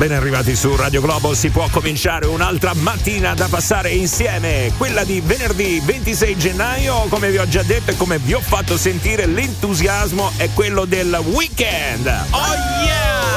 Ben arrivati su Radio Globo, si può cominciare un'altra mattina da passare insieme, quella di venerdì 26 gennaio, come vi ho già detto e come vi ho fatto sentire, l'entusiasmo è quello del weekend. Oh yeah!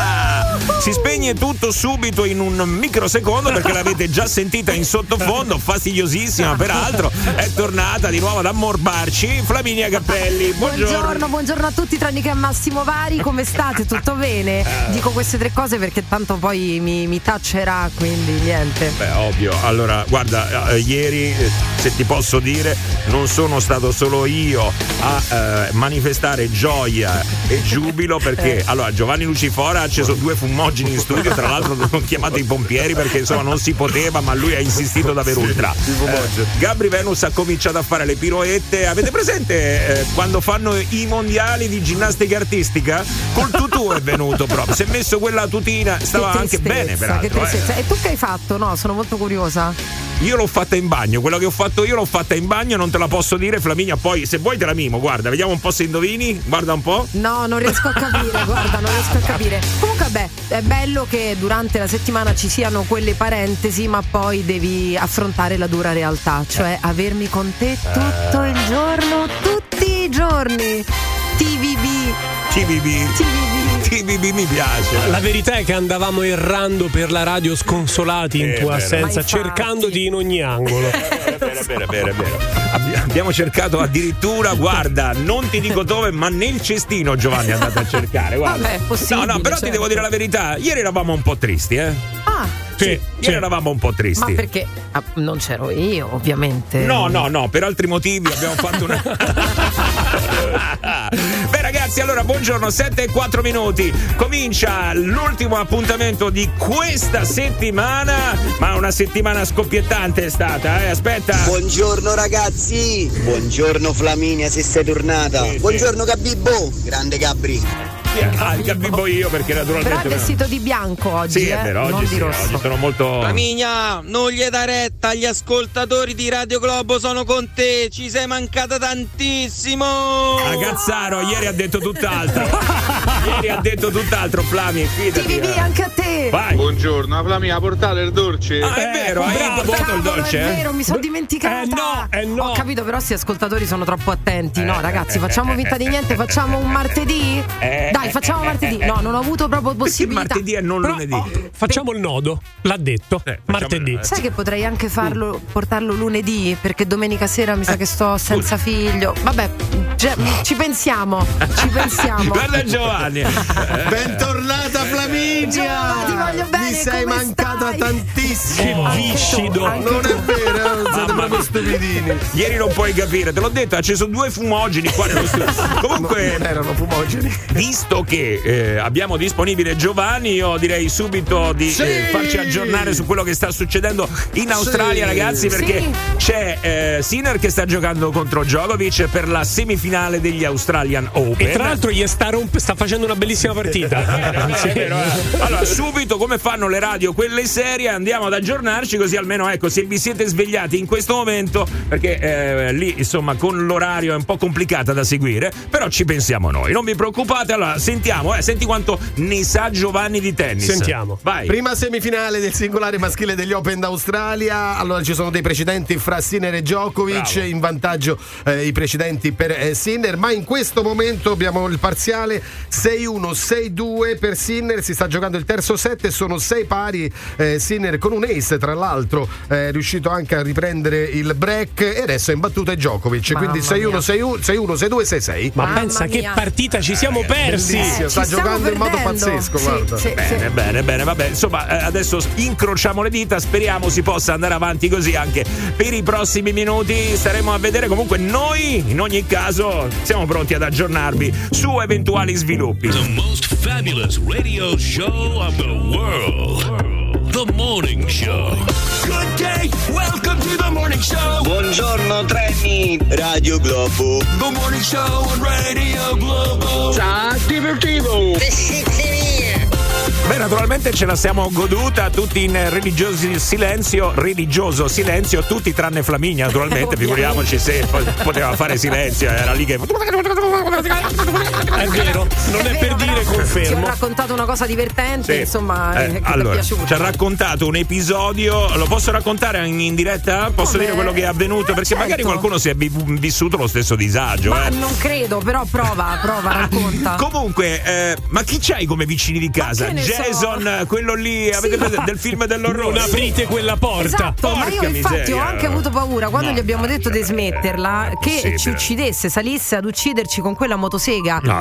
Si spegne tutto subito in un microsecondo perché l'avete già sentita in sottofondo, fastidiosissima peraltro, è tornata di nuovo ad ammorbarci Flaminia Cappelli. Buongiorno. buongiorno, buongiorno a tutti tranne che a Massimo Vari, come state? Tutto bene? Dico queste tre cose perché tanto poi mi, mi taccerà, quindi niente. Beh, ovvio. Allora, guarda, eh, ieri, eh, se ti posso dire, non sono stato solo io a eh, manifestare gioia e giubilo perché, allora, Giovanni Lucifora ha acceso due fumogeni in studio, tra l'altro hanno chiamato i pompieri perché insomma non si poteva, ma lui ha insistito davvero ultra. Eh, Gabri Venus ha cominciato a fare le piroette. Avete presente eh, quando fanno i mondiali di ginnastica artistica? Col tutù è venuto proprio. Si è messo quella tutina, stava Che anche tristezza, bene, peraltro. Eh. E tu che hai fatto? No, sono molto curiosa. Io l'ho fatta in bagno, quello che ho fatto io l'ho fatta in bagno, non te la posso dire, Flaminia. Poi, se vuoi, te la mimo. Guarda, vediamo un po' se indovini. Guarda un po'. No, non riesco a capire, guarda, non riesco a capire. Comunque, beh, è bello che durante la settimana ci siano quelle parentesi, ma poi devi affrontare la dura realtà, cioè avermi con te tutto il giorno, tutti i giorni. TVB, TVB. TVB. TVB mi piace. La verità è che andavamo errando per la radio sconsolati in Eh, tua vero. assenza, Ma cercandoti in ogni angolo. Bene, bene. Abbi- Abbiamo cercato addirittura, guarda, non ti dico dove, ma nel cestino Giovanni è andato a cercare. Guarda. Vabbè, è possibile, No, no, però ti certo. devo dire la verità. Ieri eravamo un po' tristi, eh? Ah, Sì, Ieri sì. eravamo un po' ma tristi. perché ah, non c'ero io, ovviamente. No, no, no, per altri motivi abbiamo fatto una. Beh, ragazzi, allora buongiorno, 7 e 4 minuti. Comincia l'ultimo appuntamento di questa settimana. Ma una settimana scoppiettante è stata, eh? Aspetta. Buongiorno ragazzi, buongiorno Flaminia se sei tornata, Sì, sì. buongiorno Gabibbo, grande Gabri. Ah, il gabibbo io perché Però naturalmente. è vestito di bianco oggi, Sì, eh? è vero, non oggi di sì, rosso. oggi sono molto. Flaminia, non gli dai retta, agli ascoltatori di Radio Globo sono con te, ci sei mancata tantissimo. Ragazzaro, ieri ha detto tutt'altro. ieri ha detto tutt'altro, Flami, fidati. TVB eh. anche a te. Vai. Buongiorno, Flamia, portate il dolce. Ah, è vero, hai bravo. portato il Cavolo, dolce? è eh? vero, mi sono dimenticata. Eh no, eh no. Ho capito, però questi ascoltatori sono troppo attenti. No, Eh, ragazzi, eh, facciamo eh, finta di eh, niente, eh, facciamo un martedì? Eh, Dai, facciamo eh, martedì. eh, No, non ho avuto proprio Perché possibilità. martedì e non Però, lunedì? oh, facciamo il nodo, l'ha detto. Eh, martedì. il. Sai che potrei anche farlo, portarlo lunedì? Perché domenica sera mi sa che sto senza figlio. Vabbè, già- ci pensiamo, ci pensiamo. Guarda Giovanni. Eh, Bentornata Flaminia! Ti voglio bene, Mi sei come mancata stai? tantissimo! Che viscido. anche Non è vero, proprio mia. stupidini. Ieri non puoi capire, te l'ho detto, ha acceso due fumogeni qua nello studio. Comunque, Non erano fumogeni. visto che eh, abbiamo disponibile Giovanni, io direi subito di Sì! eh, farci aggiornare su quello che sta succedendo in Australia, Sì! ragazzi, perché Sì. c'è eh, Sinner che sta giocando contro Djokovic per la semifinale degli Australian Open. E tra l'altro gli sta, romp- sta facendo una bellissima partita. È vero, eh. Allora, subito come fanno le radio, quelle serie, andiamo ad aggiornarci così almeno ecco, se vi siete svegliati in questo momento, perché eh, lì insomma con l'orario è un po' complicata da seguire, però ci pensiamo noi. Non vi preoccupate, allora sentiamo, eh, senti quanto ne sa Giovanni di tennis. Sentiamo. Vai. Prima semifinale del singolare maschile degli Open d'Australia. Allora ci sono dei precedenti fra Sinner e Djokovic. Bravo. In vantaggio eh, i precedenti per eh, Sinner. Ma in questo momento abbiamo il parziale 6-1, 6-2 per Sinner. Si sta giocando il terzo set e sono sei pari. Eh, Sinner con un ace, tra l'altro, è riuscito anche a riprendere il break. E adesso è imbattuto è Djokovic. Mamma Quindi 6-1, mia. 6-1, 6-1, 6-2, 6-6. Ma Mamma pensa che mia. partita ci siamo persi. Bellissimo, sta giocando in modo pazzesco, Sì, guarda. sì, Bene, sì. bene, bene, vabbè, insomma, eh, adesso incrociamo le dita, speriamo si possa andare avanti così anche per i prossimi minuti. Staremo a vedere comunque noi, in ogni caso, siamo pronti ad aggiornarvi su eventuali sviluppi. The most fabulous radio show of the world. The Morning Show. Good day. Welcome to the Morning Show. Buongiorno treni, Radio Globo. The Morning Show on Radio Globo. Divertivo. Beh, naturalmente ce la siamo goduta tutti in religioso silenzio, religioso silenzio, tutti tranne Flaminia, naturalmente, figuriamoci se po- poteva fare silenzio, era lì che È vero, non è, per dire Ci ho confermo. raccontato una cosa divertente, Sì. insomma, Eh, eh, è allora, ci ha raccontato un episodio, lo posso raccontare in, in diretta? Posso Come? dire quello che è avvenuto? Eh, Perché magari certo. qualcuno si è vi- vissuto lo stesso disagio. Ma eh. non credo, però prova, prova, racconta. Comunque, eh, ma chi c'hai come vicini di casa? so? Jason, quello lì, avete ma- presente del film dell'orrore? Non aprite quella porta. Esatto, ma io infatti miseria. ho anche avuto paura quando No, gli abbiamo detto di smetterla è che ci uccidesse, salisse ad ucciderci con quella motosega. No.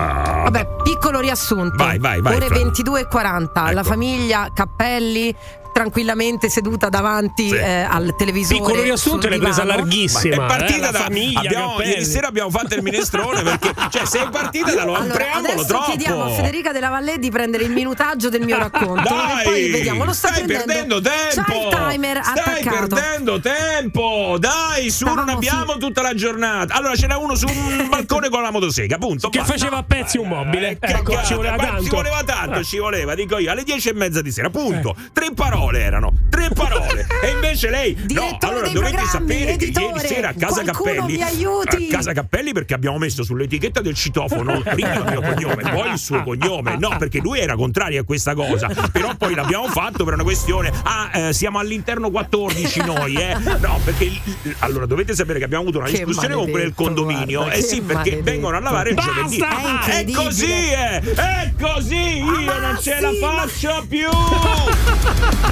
Vabbè, piccolo riassunto. Vai, vai, vai, Ore Fra. 22 e 40, la Ecco. famiglia Cappelli tranquillamente seduta davanti Sì. eh, al televisore. Piccolo riassunto l'hai presa larghissima. è partita eh, da famiglia, abbiamo- ieri sera abbiamo fatto il minestrone perché cioè sei partita da un Allora, preambolo adesso troppo chiediamo a Federica della Valle di prendere il minutaggio del mio racconto Dai, e poi vediamo. Lo sta stai prendendo. perdendo tempo. C'ha il timer stai attaccato. perdendo tempo. Dai, su, non Stavamo abbiamo fi- tutta la giornata. Allora ce n'è uno su un balcone con la motosega, punto. Che basta. faceva a pezzi un mobile. Eh, ecco, ci voleva ma tanto. Ci voleva tanto, Eh. ci voleva, dico io, alle dieci e mezza di sera, punto. Tre parole erano, tre parole. e invece lei, no, Direttore allora dei dovete sapere che ieri editore, sera a casa Cappelli, mi aiuti. a casa Cappelli perché abbiamo messo sull'etichetta del citofono prima il mio cognome, poi il suo cognome. No, perché lui era contrario a questa cosa, però poi l'abbiamo fatto per una questione, ah, eh, siamo all'interno 14 noi, eh. No, perché allora dovete sapere che abbiamo avuto una Che discussione con quel condominio. guarda, eh sì, perché maledetto. vengono a lavare il Basta! giovedì. È Ah, è così, eh! È così! Io ma non ce sì, la ma- faccio più!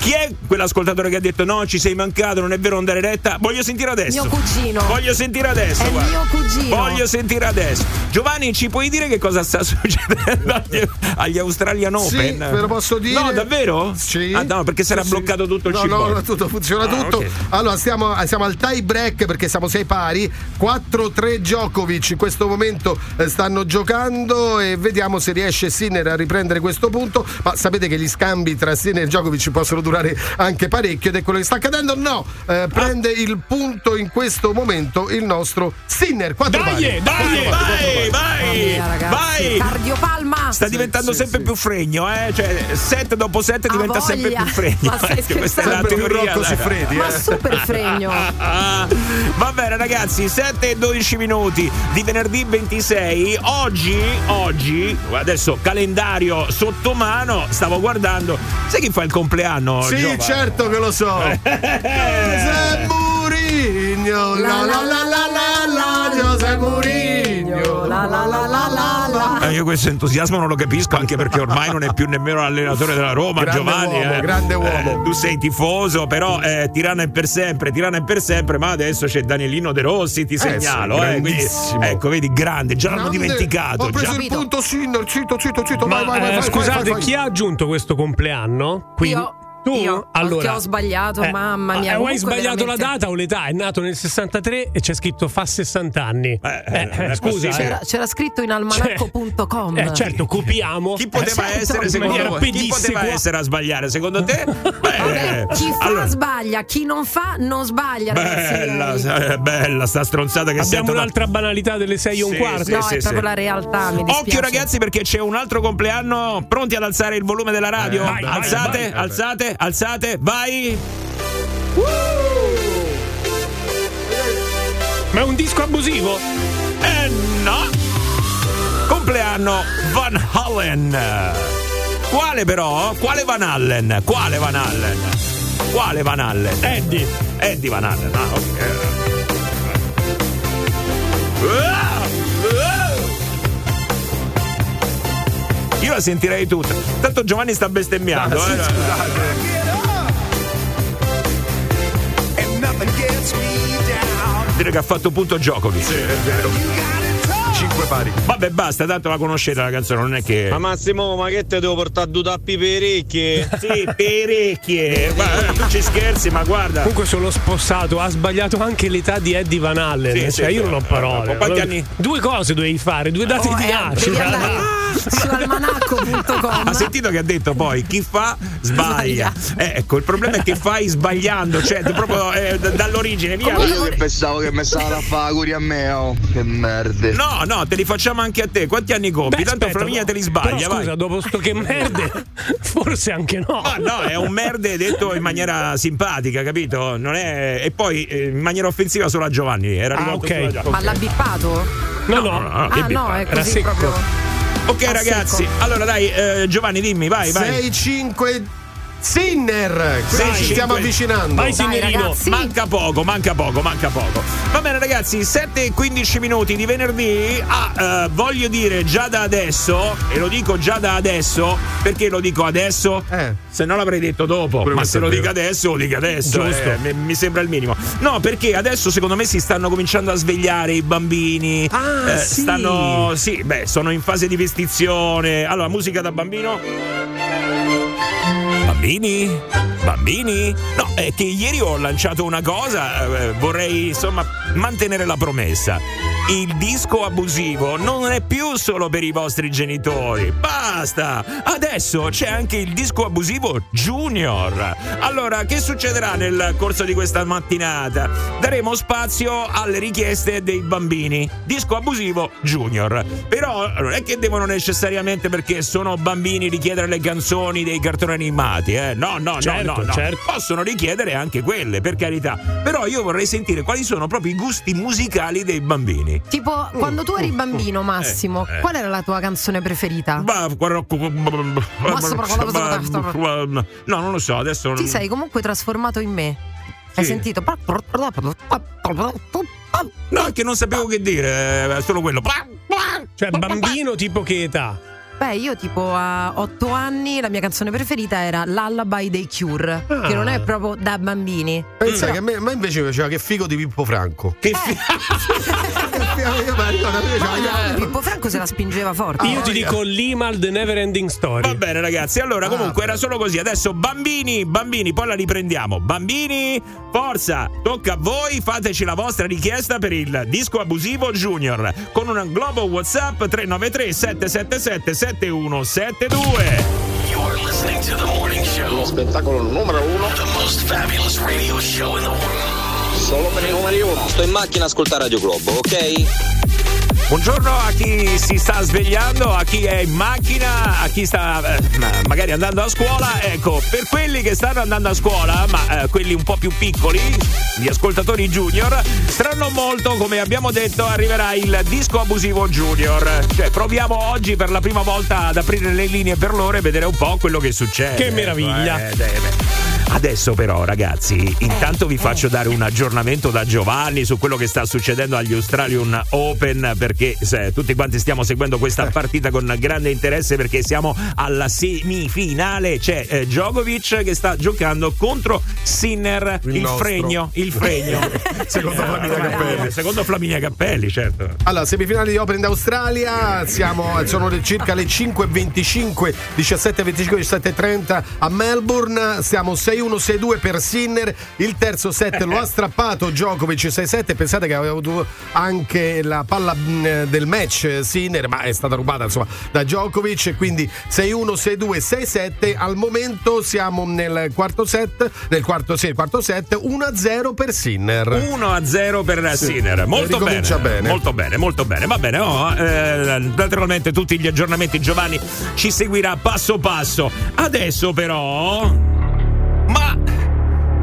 Chi è quell'ascoltatore che ha detto no, ci sei mancato, non è vero, non dare retta? Voglio sentire adesso. Mio cugino. Voglio sentire adesso. È guarda. mio cugino. Voglio sentire adesso. Giovanni, ci puoi dire che cosa sta succedendo agli, agli Australian Sì, Open? ve lo posso dire. No, davvero? Sì. Ah, no, perché si era Sì, sì. bloccato tutto il no, cibo. No, no, tutto, funziona Ah, tutto. ok. Allora, stiamo, siamo al tie break perché siamo sei pari. 4-3 Djokovic in questo momento eh, stanno giocando e vediamo se riesce Sinner a riprendere questo punto. Ma sapete che gli scambi tra Sinner e Djokovic possono durare anche parecchio ed è quello che sta accadendo. No, eh, prende il punto in questo momento il nostro Sinner. 4 Dai, pari. dai, Vai, vai, ragazzi. vai. Cardiopalma. Sta diventando sì, sempre sì. più fregno, eh? Cioè, set dopo set diventa sempre voglia. più fregno. Ma Ecco, questa è la Sempre più teoria. Rocco dai. Siffredi, Ma eh. super fregno. Ah, Va bene ragazzi, 7 e 12 minuti di venerdì 26. Oggi, oggi, adesso calendario sotto mano, stavo guardando. Sai chi fa il compleanno? Sì, Giova? certo che lo so. José Mourinho, la la la la la la, José Mourinho. La la la la la la. Eh, io questo entusiasmo non lo capisco anche perché ormai non è più nemmeno l'allenatore della Roma, Grande Giovanni. uomo, eh. grande uomo. Eh, tu sei tifoso, però eh, Tirana è per sempre, Tirana è per sempre, ma adesso c'è Danielino De Rossi, ti segnalo. eh, quindi, ecco, vedi, grande, già l'hanno dimenticato. Ho preso già. il punto Sinner, zitto, zitto, zitto, Ma vai, vai, vai, eh, vai, scusate, vai, vai. chi ha aggiunto questo compleanno? Qui- Io. Tu? Io, allora, che ho sbagliato, mamma mia, eh, o hai sbagliato veramente- la data o l'età? È nato nel 63 e c'è scritto fa 60 anni. Eh, eh, non è scusa. C'era, c'era scritto in almanacco.com. eh, certo, copiamo. Chi poteva Eh, essere secondo voi? Chi poteva essere a sbagliare secondo te? Vabbè, Beh, chi fa allora, sbaglia, chi non fa non sbaglia. bella, bella sta stronzata che Abbiamo sento da- un'altra banalità delle 6 e un Sì, quarto. sì, No, sì, è proprio sì. la realtà. Occhio ragazzi perché c'è un altro compleanno pronti ad alzare il volume della radio? Alzate, vai. Alzate, alzate, vai! Ma è un disco abusivo? Eh no! Compleanno Van Halen. Quale però? Quale Van Allen? Quale Van Allen? Quale Van Allen? Eddie. Eddie Van Allen. Ah, ok. Ah, Io la sentirei tutta. Tanto Giovanni sta bestemmiando. Ah, eh. Dire che ha fatto punto Djokovic. Sì, è vero. 5 pari. Vabbè, basta, tanto la conoscete la canzone, non è che. Ma Massimo, ma che te devo portare due tappi per orecchie? Sì, perecchie. Ma eh, tu ci scherzi, ma guarda. Comunque sono spossato, ha sbagliato anche l'età di Eddie Van Allen. Sì, cioè, sì, io non ho eh, parole. Allora, anni? Due cose dovevi fare, due date Oh, di eh, nascita. devi andare- su almanacco.com. Ha sentito che ha detto poi chi fa sbaglia. Eh, ecco, il problema è che fai sbagliando, cioè proprio eh, d- dall'origine via. Io che pensavo che mi stava a fare auguri a me, oh. Che merda. No, no, te li facciamo anche a te. Quanti anni compi? Beh, Tanto aspetta, Flaminia no. te li sbaglia, Però, vai. scusa, dopo sto che merde, forse anche no. Ah, no, è un merde detto in maniera simpatica, capito? Non è... E poi eh, in maniera offensiva solo a Giovanni. Era Ah, rivolto ok. solo a Giovanni. Ma l'ha bippato? No, no. no, no, che Ah no, è Era così secco. proprio. Ok, Ah, ragazzi. secco. Allora, dai, eh, Giovanni, dimmi, vai, vai. 6 5 Sinner. Quindi ci stiamo avvicinando. Vai, ragazzi. Manca poco, manca poco, manca poco. Va bene ragazzi, 7 e 15 minuti di venerdì. Ah, eh, voglio dire già da adesso, e lo dico già da adesso, perché lo dico adesso? Eh. Se no l'avrei detto dopo, Pure ma se lo dico adesso, lo dico adesso. Giusto. eh, mi, mi sembra il minimo. No, perché adesso secondo me si stanno cominciando a svegliare i bambini. Ah, Eh, sì. Stanno, sì, beh, sono in fase di vestizione. Allora, musica da bambino. Bambini? Bambini? No, è che ieri ho lanciato una cosa, eh, vorrei insomma mantenere la promessa. Il disco abusivo non è più solo per i vostri genitori, basta! Adesso c'è anche il disco abusivo junior. Allora, che succederà nel corso di questa mattinata? Daremo spazio alle richieste dei bambini. Disco abusivo junior. Però non è che devono necessariamente perché sono bambini richiedere le canzoni dei cartoni animati, eh? No, no, Certo, no, no, certo. Possono richiedere anche quelle, per carità. Però io vorrei sentire quali sono proprio i gusti musicali dei bambini. Tipo, quando tu eri bambino, Massimo, Eh, eh. qual era la tua canzone preferita? Bah, No, non lo so, adesso non Ti sei comunque trasformato in me. Hai Sì. sentito? No, è che non sapevo che dire, è solo quello. Cioè, bambino tipo che età? Beh, io tipo a otto anni la mia canzone preferita era Lullaby dei Cure, Ah. che non è proprio da bambini. Pensa Però- che a me, a me invece piaceva che figo di Pippo Franco. Che fi- Io mi ricordo, a me piaceva Ah, Pippo Franco se la spingeva forte. Io ti dico Limal The Never Ending Story. Va bene ragazzi, allora Ah, comunque era solo così. Adesso bambini, bambini, poi la riprendiamo. Bambini, forza, tocca a voi, fateci la vostra richiesta per il disco abusivo junior con un globo WhatsApp 393 777 7172. You're listening to the morning show. Spettacolo numero uno. The most fabulous radio show in the world. Solo per i numeri uno. Sto in macchina a ascoltare Radio Globo, ok? Buongiorno a chi si sta svegliando, a chi è in macchina, a chi sta eh, ma- magari andando a scuola. Ecco, per quelli che stanno andando a scuola, ma eh, quelli un po' più piccoli, gli ascoltatori junior, saranno molto, come abbiamo detto, arriverà il disco abusivo junior. Cioè, proviamo oggi per la prima volta ad aprire le linee per loro e vedere un po' quello che succede. Che meraviglia. Eh, beh. Adesso però ragazzi, intanto vi faccio dare un aggiornamento da Giovanni su quello che sta succedendo agli Australian Open perché se, tutti quanti stiamo seguendo questa partita con grande interesse perché siamo alla semifinale. C'è eh, Djokovic che sta giocando contro Sinner, Il il, fregno, il fregno. Secondo Flaminia Cappelli. Secondo Flaminia Cappelli, certo. Allora, semifinali di Open d'Australia, siamo, sono le- circa le 5.25, 17.25, 17.30 a Melbourne, siamo 6-1, 6-2 per Sinner, il terzo set lo ha strappato Djokovic 6-7, pensate che aveva avuto anche la palla mh, del match eh, Sinner, ma è stata rubata insomma da Djokovic, quindi 6-1, 6-2, 6-7, al momento siamo nel quarto set, nel quarto, sì, quarto set, 1-0 per Sinner. 1 a 0 per Sinner. Molto bene, bene. Molto bene, molto bene. Va bene, oh, eh, naturalmente tutti gli aggiornamenti Giovanni ci seguirà passo passo. Adesso però Ma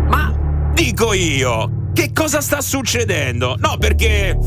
Ma dico io, che cosa sta succedendo? No, perché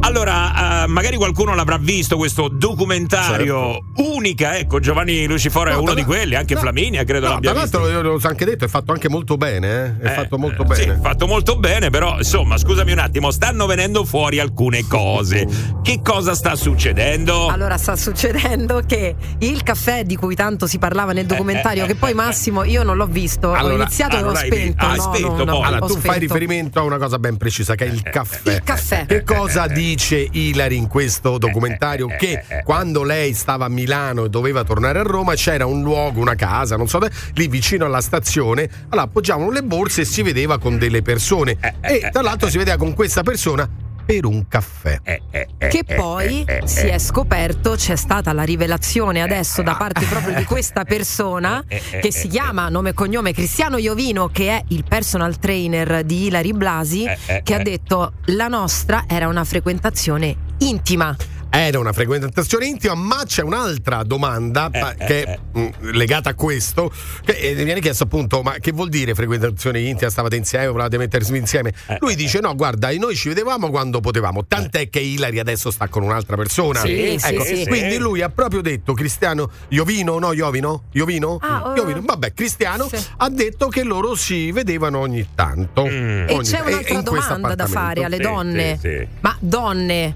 allora, eh, magari qualcuno l'avrà visto questo documentario unica, ecco, Giovanni Luciforo è No, uno tra di l'altro- quelli, anche no, Flaminia credo No, l'abbia tra visto. l'altro, io l'ho anche detto, è fatto anche molto bene. Eh? È Eh, fatto molto eh, bene. Sì, fatto molto bene, però insomma, scusami un attimo, stanno venendo fuori alcune cose. Che cosa sta succedendo? Allora sta succedendo che il caffè di cui tanto si parlava nel documentario, eh, che poi eh, Massimo io non l'ho visto, ho Allora, iniziato e ah, ho non l'hai spento. Ah, no, spento no, no. Allora, ho tu fai spento. riferimento a una cosa ben precisa, che è il caffè. Il caffè. Che cosa dice Ilari in questo documentario? eh, Che eh, eh. quando lei stava a Milano e doveva tornare a Roma c'era un luogo, una casa, non so, lì vicino alla stazione. Allora appoggiavano le borse e si vedeva con delle persone. Eh, E tra l'altro si vedeva con questa persona per un caffè. Eh, eh, eh, Che eh, poi eh, eh, si eh. è scoperto, c'è stata la rivelazione adesso da parte proprio di questa persona Eh, eh, che eh, si eh. chiama nome e cognome Cristiano Iovino, che è il personal trainer di Ilari Blasi, Eh, eh, che ha detto la nostra era una frequentazione intima. Era una frequentazione intima, ma c'è un'altra domanda Eh, eh, che eh. è mh, legata a questo. Che eh, mi viene chiesto appunto: ma che vuol dire frequentazione intima? Stavate insieme, volevate mettersi insieme? Eh, Lui eh, dice: no, guarda, noi ci vedevamo quando potevamo. Tant'è che Ilari adesso sta con un'altra persona. Sì, sì, Ecco, sì. Quindi lui ha proprio detto: Cristiano Iovino, no, Iovino? Iovino? Ah, Iovino. eh, Vabbè, Cristiano sì. ha detto che loro si vedevano ogni tanto. Mm. E Ogni- c'è un'altra domanda da fare alle Sì, donne. sì, sì. Ma donne,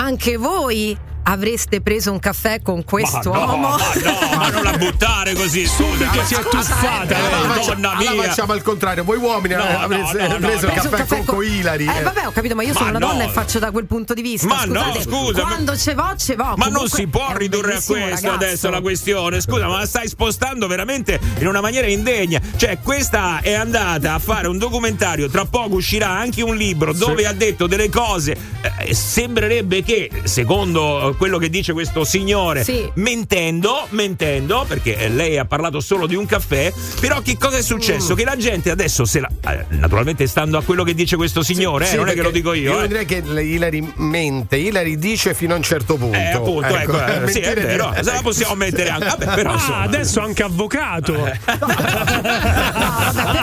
anche voi avreste preso un caffè con quest'uomo? Ma no, ma no, ma non la buttare così, scusa. Che si è tuffata Eh, allora, faccia- Donna allora mia. facciamo al contrario, voi uomini No, eh, no, avreste no, no, preso no. il caffè, con, con Ilari. Eh, eh. vabbè, ho capito, ma io Ma sono una donna no. e faccio da quel punto di vista. Ma no, Scusate, scusa, ma- Quando ce vo, ce vo. Ma non si può ridurre a questo ragazzo. adesso la questione. Scusa, ma la stai spostando veramente in una maniera indegna. Cioè, questa è andata a fare un documentario, tra poco uscirà anche un libro dove ha detto delle cose. eh, sembrerebbe che, secondo quello che dice questo signore, Sì. mentendo, mentendo, perché eh, lei ha parlato solo di un caffè, però che cosa è Mm. successo? Che la gente adesso se la. eh, naturalmente stando a quello che dice questo signore, Sì, eh, non è che lo dico io. Io eh. direi che Ilari mente, Ilari dice fino a un certo punto. Eh, appunto, ecco, eh, sì, è vero, se la possiamo mettere anche. Vabbè, però Ah, insomma. adesso anche avvocato.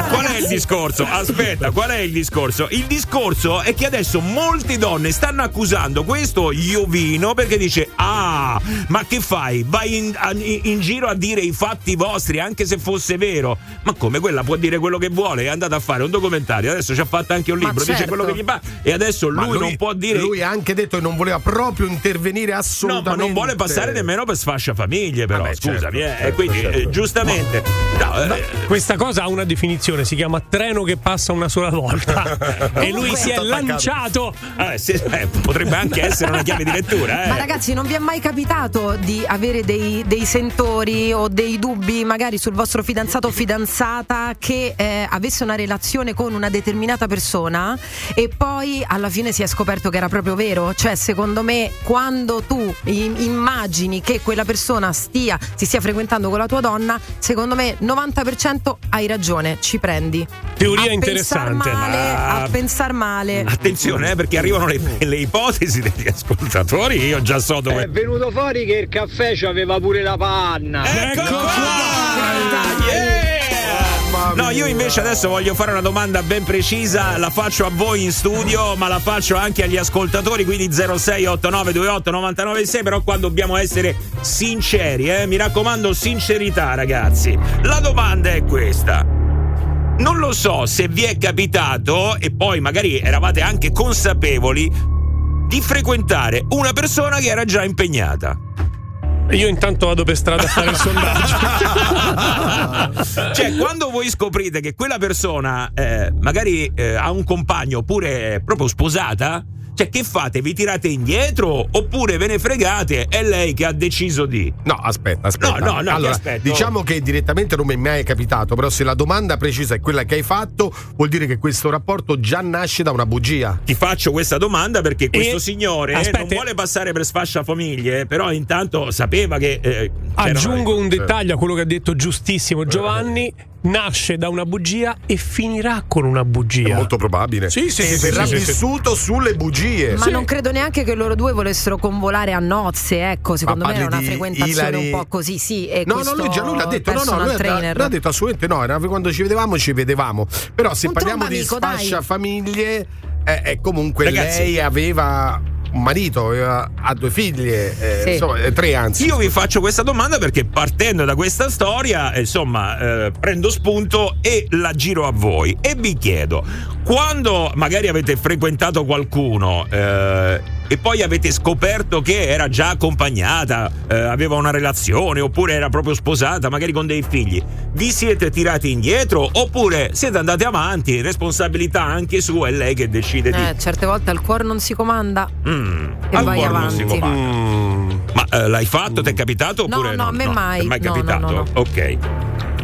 Qual è il discorso? Aspetta, qual è il discorso? Il discorso è che adesso molte donne stanno accusando questo Iovino perché dice: Ah, ma che fai? Vai in, a- in giro a dire i fatti vostri, anche se fosse vero. Ma come quella può dire quello che vuole? È andata a fare un documentario, adesso ci ha fatto anche un Ma libro, dice certo. quello che gli fa. E adesso Ma lui, non può dire. Lui ha anche detto che non voleva proprio intervenire No, assolutamente. ma non vuole passare nemmeno per sfascia famiglie, però. Vabbè, scusami, certo, eh. certo, e quindi, certo. eh, giustamente. no, eh, Questa cosa ha una definizione, si chiama treno che passa una sola volta. e lui si è lanciato. eh, sì, eh, potrebbe anche essere una chiave di lettura, eh. Ma ragazzi, non vi è mai capitato di avere dei, dei sentori o dei dubbi magari sul vostro fidanzato o fidanzata che eh, avesse una relazione con una determinata persona e poi alla fine si è scoperto che era proprio vero? Cioè, secondo me, quando tu immagini che quella persona stia, si stia frequentando con la tua donna, secondo me 90% hai ragione, ci prendi. Teoria a interessante. Pensar male, Ma- A pensar male. Attenzione, eh, perché arrivano le, le ipotesi degli ascoltatori. Io già so dove. È venuto fuori che il caffè c'aveva pure la panna. Ecco Ecco qua! Yeah! No, io invece adesso voglio fare una domanda ben precisa, la faccio a voi in studio, ma la faccio anche agli ascoltatori, quindi 068928 996, però qua dobbiamo essere sinceri, eh? mi raccomando sincerità ragazzi. La domanda è questa. Non lo so se vi è capitato, e poi magari eravate anche consapevoli, di frequentare una persona che era già impegnata. Io intanto vado per strada a fare il sondaggio. cioè, quando voi scoprite che quella persona eh, magari eh, ha un compagno oppure è proprio sposata, cioè, che fate? Vi tirate indietro oppure ve ne fregate? È lei che ha deciso di. No, aspetta, aspetta. No, no, no, Allora, diciamo che direttamente non mi è mai capitato, però se la domanda precisa è quella che hai fatto, vuol dire che questo rapporto già nasce da una bugia. Ti faccio questa domanda perché questo E- signore eh, aspetta. non vuole passare per sfasciafamiglie, però intanto sapeva che. eh, Aggiungo un dettaglio a quello che ha detto giustissimo Giovanni. Nasce da una bugia e finirà con una È bugia. molto probabile. Sì, sì, sì, verrà sì, sì, sì. vissuto sulle bugie. Ma Sì. non credo neanche che loro due volessero convolare a nozze, ecco, secondo me era una frequentazione Ilari- un po' così, sì. E No, no, lui già lui l'ha detto. No, no, lui trainer. lui ha detto assolutamente no. Era quando ci vedevamo, ci vedevamo. Però se Un parliamo di trombamico, dai. sfascia famiglie, eh, eh, comunque Ragazzi. lei aveva un marito, aveva, ha due figlie, eh, Sì. insomma, eh, tre anzi. Io vi faccio questa domanda perché partendo da questa storia, eh, insomma, eh, prendo spunto e la giro a voi e vi chiedo, quando magari avete frequentato qualcuno eh, e poi avete scoperto che era già accompagnata, eh, aveva una relazione oppure era proprio sposata, magari con dei figli, vi siete tirati indietro oppure siete andati avanti, responsabilità anche sua, è lei che decide di... Eh, certe volte al cuore non si comanda. Mm, E al vai cuore non si avanti. comanda. Mm. Ma eh, l'hai fatto? Ti è capitato? No, Oppure no, a me mai. È mai No, no, capitato? no, no. Ok.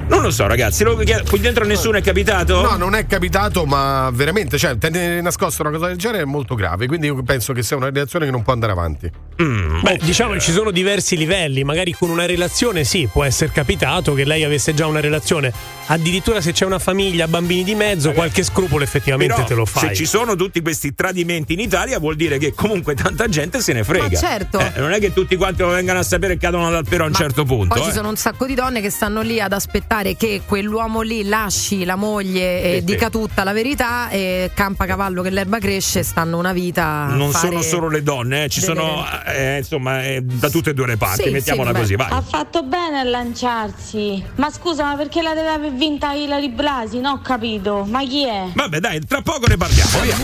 Non lo so, ragazzi, lo- qui dentro nessuno è capitato? No, non è capitato, ma veramente, cioè, tenere nascosto una cosa del genere è molto grave. Quindi io penso che sia una relazione che non può andare avanti. Beh, diciamo che ci sono diversi livelli, magari con una relazione sì, può essere capitato che lei avesse già una relazione, addirittura se c'è una famiglia, bambini di mezzo, qualche scrupolo effettivamente Però, te lo fai. Se ci sono tutti questi tradimenti in Italia, vuol dire che comunque tanta gente se ne frega. Ma certo. Eh, non è che tutti quanti lo vengano a sapere e cadono dal pero a un certo punto. Poi ci eh. sono un sacco di donne che stanno lì ad aspettare che quell'uomo lì lasci la moglie e Sì, dica sì. tutta la verità e campa cavallo che l'erba cresce stanno una vita Non fare sono solo le donne, eh, ci delle- sono eh, insomma eh, da tutte e due le parti, Sì, mettiamola sì, così, vai. Ha fatto bene a lanciarsi. Ma scusa, ma perché la deve aver vinta Ilari Blasi? Non ho capito. Ma chi è? Vabbè, dai, tra poco ne parliamo, via.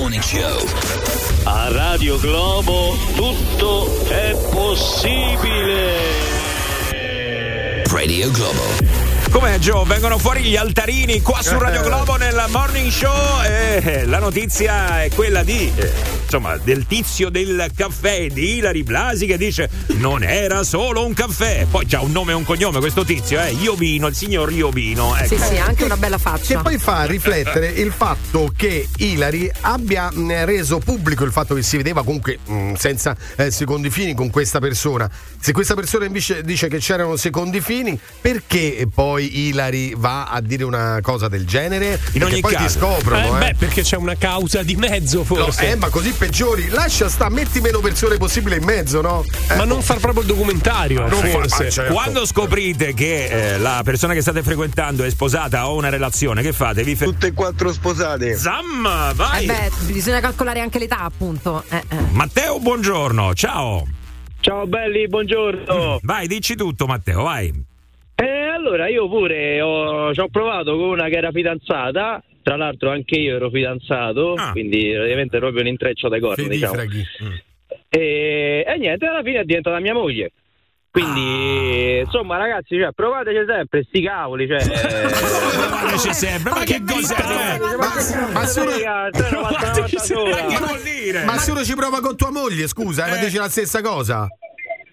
A Radio Globo tutto è possibile. Radio Globo. Com'è Gio? Vengono fuori gli altarini qua su Radio Globo nel morning show e la notizia è quella di eh, insomma del tizio del caffè di Ilari Blasi che dice non era solo un caffè. Poi c'ha un nome e un cognome questo tizio, eh, Iovino, il signor Iovino. Ecco. Sì, sì, anche una bella Che faccia. poi fa riflettere il fatto che Ilari abbia reso pubblico il fatto che si vedeva comunque mh, senza eh, secondi fini con questa persona. Se questa persona invece dice che c'erano secondi fini, perché poi Ilari va a dire una cosa del genere? In Perché ogni poi ti caso. scoprono, Eh, eh. beh, perché c'è una causa di mezzo No, forse. eh, ma così peggiori. Lascia sta, metti meno persone possibile in mezzo, no? Eh, Ma non far proprio il documentario, Non fa- forse. ah, certo. Quando scoprite che eh, la persona che state frequentando è sposata o una relazione, che fate? Vi fe- Tutte e quattro sposate. Zam, vai! Eh beh, bisogna calcolare anche l'età, appunto. Eh, eh. Matteo, buongiorno, ciao. Ciao belli, buongiorno. Vai, dici tutto, Matteo, vai. E allora io pure ho, ci ho provato con una che era fidanzata. Tra l'altro anche io ero fidanzato, Ah. quindi praticamente proprio un intreccio dai corni, diciamo. freghi. E, e niente, alla fine è diventata mia moglie. Quindi, insomma, ragazzi, cioè, provateci sempre, sti cavoli, cioè. Provateci sempre, ma che cos'è? Ma, che vuol dire? ma solo ci prova con tua moglie, scusa, eh, ma Eh. dici la stessa cosa?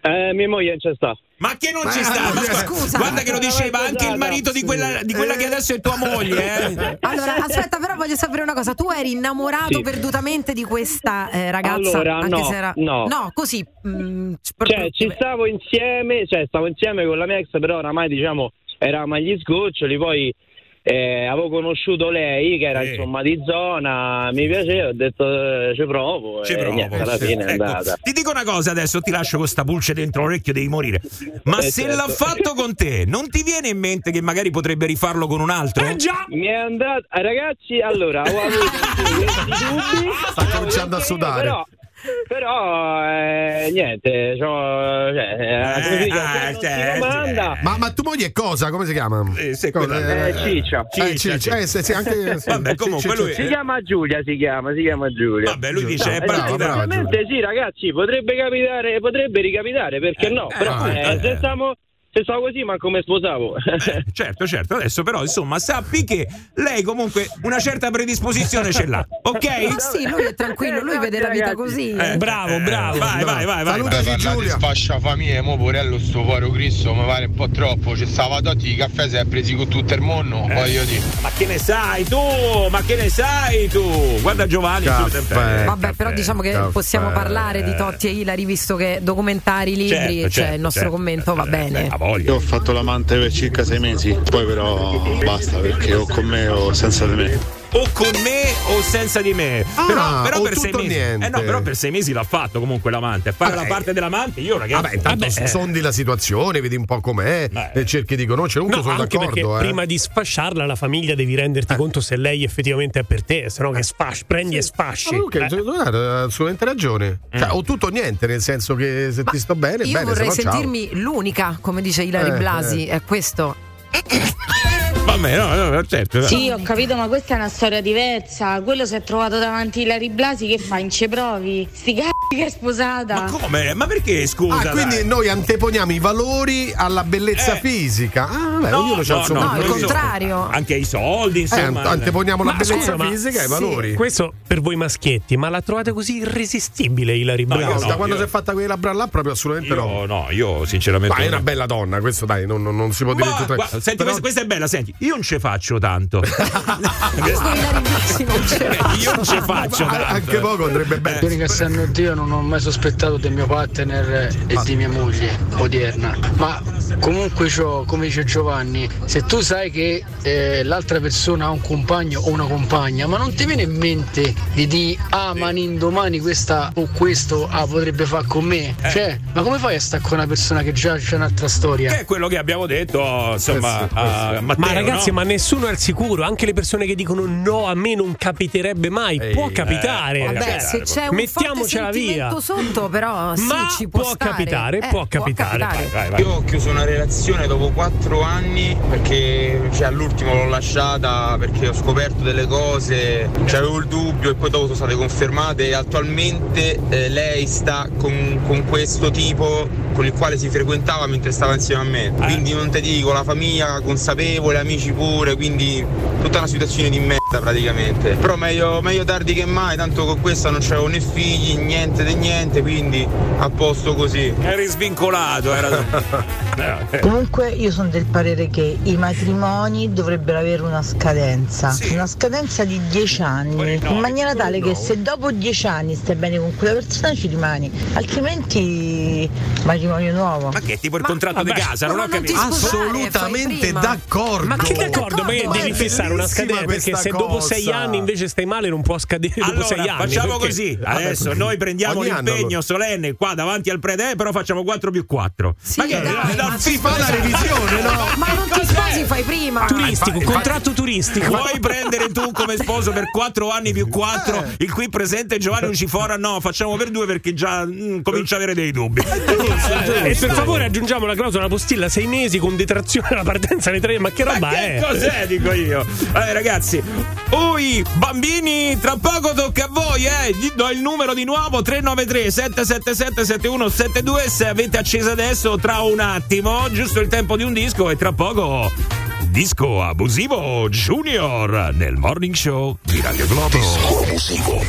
Eh, mia moglie non c'è sta. Ma che non Ma- ci sta? Ma guarda, scusa. guarda che lo diceva anche il marito di quella, di quella che adesso è tua moglie, eh? Allora, aspetta, però voglio sapere una cosa. Tu eri innamorato Sì. perdutamente di questa eh, ragazza? Allora, anche no, se era... no. così. mm, c- Cioè, ci stavo insieme, cioè, stavo insieme con la mia ex, però oramai, diciamo, eravamo agli sgoccioli, poi eh, avevo conosciuto lei, che era Sì. insomma di zona, mi piaceva, ho detto eh, ci provo, Ci e provo. niente, alla fine è Ecco, andata. ti dico una cosa adesso, ti lascio con sta pulce dentro l'orecchio, devi morire. Ma Eh, se certo. l'ha fatto con te, non ti viene in mente che magari potrebbe rifarlo con un altro? Eh già! Mi è andato, eh, ragazzi, allora, ho avuto dubbi. Sta cominciando a sudare. Però, però eh, niente, c'ho, cioè, eh, come si dice, ah, se non si cioè, domanda, Ma, ma tu moglie è cosa? Come si chiama? Eh, sì, quella- eh, ciccia. Eh, Ciccia, Ciccia, eh, sì, sì, anche, sì. Vabbè, comunque Ciccia, lui- Si chiama Giulia, si chiama, si chiama Giulia. Vabbè, lui dice, è Eh, brava, partita. brava. Effettivamente sì, ragazzi, potrebbe capitare, potrebbe ricapitare, perché no? Però ah, eh, eh. se, stavo, se stavo così, ma come sposavo? Eh, certo, certo, adesso però insomma sappi che lei comunque una certa predisposizione ce l'ha, ok? Ma sì, lui è tranquillo, lui vede la vita così. Eh, Bravo, eh, bravo. Vai, vai, vai, vai. Vai. Parlate di Giulia. sfascia famiglia, mo porello sto povero Cristo mi pare un po' troppo, c'è stava dotti di caffè si è presi con tutto il mondo, voglio dire. Ma che ne sai tu? Ma che ne sai tu? Guarda Giovanni, Caffè. sempre. Vabbè, però diciamo che caffè. possiamo parlare di Totti e Ilari, visto che documentari, libri, Certo, c'è certo, il nostro certo. commento, va Eh, bene. Voglia. Io ho fatto l'amante per circa sei mesi, poi però basta perché o con me o senza di me. O con me o senza di me. Ah, però però o per mesi. niente. Eh no, però per sei mesi l'ha fatto comunque l'amante. Fare Vabbè. la parte dell'amante, io ragazzi. Vabbè, intanto vabbè, eh. sondi la situazione, vedi un po' com'è, Beh. e cerchi di conoscere. Comunque No, sono anche d'accordo. eh. prima di sfasciarla la famiglia devi renderti conto se lei effettivamente è per te, se no che sfasci, prendi e sfasci. Ah, ok, Eh. guarda, ha assolutamente ragione. Cioè, o tutto o niente, nel senso che se ti sto bene, Io bene, vorrei se no, ciao. sentirmi l'unica, come dice Ilari Eh, Blasi, è questo. Vabbè, no, no, certo. Sì, ho capito, ma questa è una storia diversa. Quello si è trovato davanti Ilari Blasi che fa in ce provi. Sti c***o che è sposata. Come? Ma perché scusa? Ah, quindi dai? noi anteponiamo i valori alla bellezza Eh. fisica. Ah, beh, No, ognuno c'ha il suo no, No, contrario. Anche i soldi, Eh, insomma. ant- anteponiamo la Ma bellezza scusa, ma- fisica ai sì. valori. Questo per voi maschietti, ma la trovate così irresistibile Ilari No, Bravo? da no, quando io- si è fatta quei labbra là, proprio assolutamente no. Io, no, io sinceramente. Ma è no. una bella donna, questo dai, non, non- non si può dire Ma, tutto. guarda, senti, Però- questa, questa è bella, senti, io non ce faccio tanto. Questo la io non ce faccio tanto. anche poco andrebbe bene. Quelli che sanno Dio non ho mai sospettato del mio partner e di mia moglie odierna. Ma comunque c'ho, come dice Giovanni, se tu sai che eh, l'altra persona ha un compagno o una compagna, ma non ti viene in mente di dire ah ma un indomani questa o questo ah, potrebbe fare con me? Eh. Cioè, ma come fai a stare con una persona che già c'è un'altra storia? Che è quello che abbiamo detto, insomma, Eh a Matteo. Ma ragazzi, no? ma nessuno è al sicuro, anche le persone che dicono no, a me non capiterebbe mai, Ehi, può eh, capitare. può Vabbè, capitare. se c'è un forte Mettiamocela via. sotto, però sì, Ma ci può, può stare. capitare, Eh, può capitare. capitare. Vai, vai. Io ho chiuso una relazione dopo quattro anni perché cioè, all'ultimo l'ho lasciata perché ho scoperto delle cose, c'avevo il dubbio e poi dopo sono state confermate e attualmente eh, lei sta con, con questo tipo con il quale si frequentava mentre stava insieme a me. Quindi non te dico, la famiglia consapevole, amici pure, quindi tutta una situazione di merda praticamente. Però meglio, meglio tardi che mai, tanto con questa non c'avevo né figli, niente di niente, quindi a posto così. Eri svincolato, era. Eh, Comunque io sono del parere che i matrimoni dovrebbero avere una scadenza, Sì. una scadenza di 10 anni, no, in maniera tale no. che se dopo 10 anni stai bene con quella persona ci rimani, altrimenti matrimonio nuovo. Ma che è tipo il contratto di vabbè, casa? Non ma ho capito. Assolutamente d'accordo. Ma che d'accordo? Ma d'accordo, devi è fissare una scadenza perché se dopo sei anni invece stai male non può scadere dopo Allora, sei anni. facciamo perché- così. Vabbè, Adesso noi prendiamo Ogni l'impegno allora. solenne qua davanti al prete, però facciamo 4 più 4. Sì, dai, ma Si fa la revisione, no? Ma non ti sposi, fai prima. Turistico, infatti- contratto turistico. Vuoi prendere tu come sposo per 4 anni più 4? Il qui presente Giovanni Lucifora? No, facciamo per 2 perché già mm, comincia a avere dei dubbi. E per favore aggiungiamo la clausola postilla sei mesi con detrazione alla partenza nei tre. Ma che roba Ma che è? cos'è, dico io? Vabbè, ragazzi. Ui, bambini, tra poco tocca a voi, eh. Gli do il numero di nuovo: 393 777 7172. Se avete acceso adesso, tra un attimo, giusto il tempo di un disco, e tra poco. Disco abusivo Junior nel morning show di Radio Globo.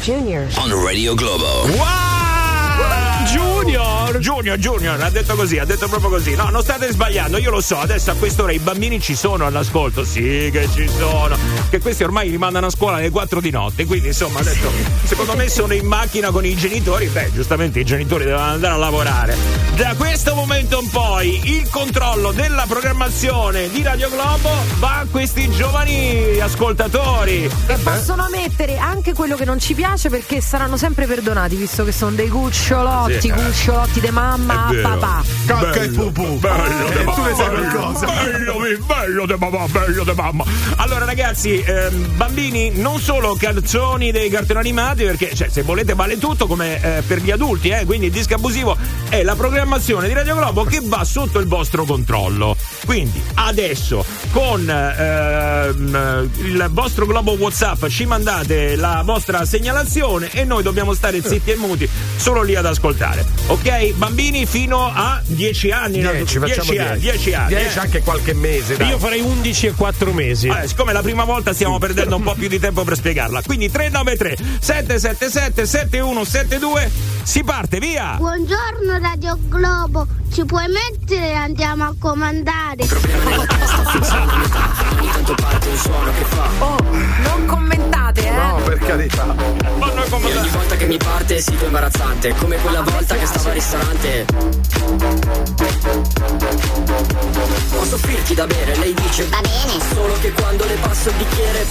Junior. On Radio Globo. Wow! Junior! Junior, Junior, ha detto così, ha detto proprio così. No, non state sbagliando, io lo so, adesso a quest'ora i bambini ci sono all'ascolto, sì che ci sono. Che questi ormai li mandano a scuola alle 4 di notte, quindi insomma adesso secondo me sono in macchina con i genitori, beh giustamente i genitori devono andare a lavorare. Da questo momento in poi il controllo della programmazione di Radio Globo va a questi giovani ascoltatori. E possono mettere anche quello che non ci piace perché saranno sempre perdonati, visto che sono dei cucciolotti, Sì, eh. cucciolotti di mamma vero. papà. Cacca e pupù. Bello de tu ne sai qualcosa. Bello, bello de mamma, bello de mamma. Allora, ragazzi, ehm, bambini, non solo canzoni dei cartoni animati, perché cioè, se volete vale tutto come eh, per gli adulti, eh, quindi il disco abusivo è la programmazione di Radio Globo che va sotto il vostro controllo. Quindi adesso con ehm, il vostro globo WhatsApp ci mandate la vostra segnalazione e noi dobbiamo stare zitti e muti solo lì ad ascoltare. Ok? Bambini fino a 10 anni. no? 10, facciamo 10 anni, 10. 10 anni. 10 eh. anche qualche mese. Dai. Io farei 11 e 4 mesi. Vabbè, siccome è la prima volta stiamo perdendo un po' più di tempo per spiegarla. Quindi 393 777 7172 si parte, via! Buongiorno Radio Globo, ci puoi mettere e andiamo a comandare? Oh, non commentate, eh. No, per carità. E ogni volta che mi parte sito imbarazzante Come quella volta che stavo al ristorante. Posso offrirti da bere? Lei dice. Va bene. Solo che quando le passo il bicchiere.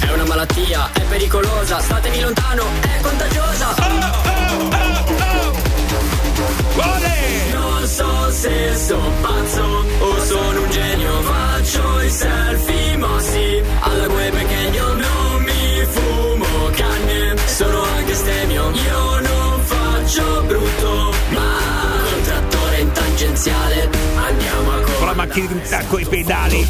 È una malattia, è pericolosa Statemi lontano, è contagiosa. Non so se sono pazzo a Con la macchinetta coi pedali.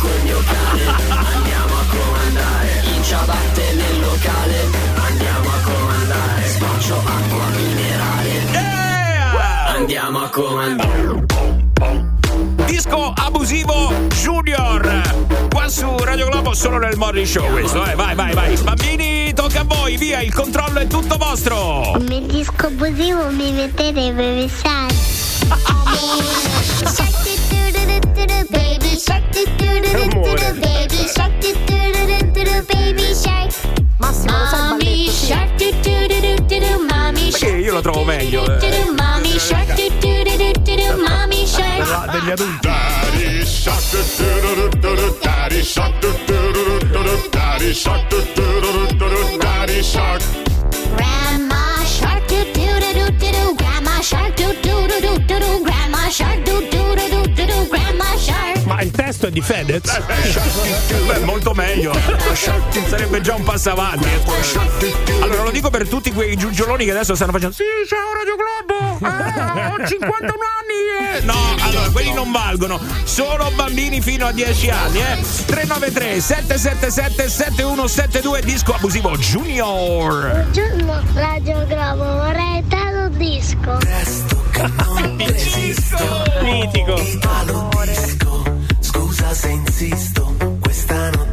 Andiamo a comandare In ciabatte nel locale andiamo c'ho acqua minerale. Andiamo a comandare. Disco abusivo Junior. Qua su Radio Globo solo nel Morning Show questo, eh. Vai, vai, vai. Bambini, tocca a voi, via, il controllo è tutto vostro. Come disco abusivo mi mettete per messare. Baby shark, do-do-do-do-do, baby shark, baby shark. Massimo, lo sai il Mommy shark, mommy Perché shark. io lo trovo meglio. eh. do-do-do, Mommy shark, do-do-do-do-do, mommy shark. degli adulti. Daddy shark, daddy shark, do-do-do-do-do, daddy shark, do-do-do-do-do, daddy shark. Grandma shark, do-do-do-do-do, grandma shark, do-do-do-do-do, grandma shark, do-do-do-do-do, grandma shark. Ma il testo è di Fedez? Beh, molto meglio. Sarebbe già un passo avanti. Allora, lo dico per tutti quei giugioloni che adesso stanno facendo. Sì, ciao Radio Globo! Eh, ho 51 anni! eh." No, allora, quelli non valgono. Solo bambini fino a 10 anni, eh. 393 777 7172 disco abusivo Junior. Buongiorno Radio Globo, vorrei un disco. Mitico. Scusa se insisto, questa notte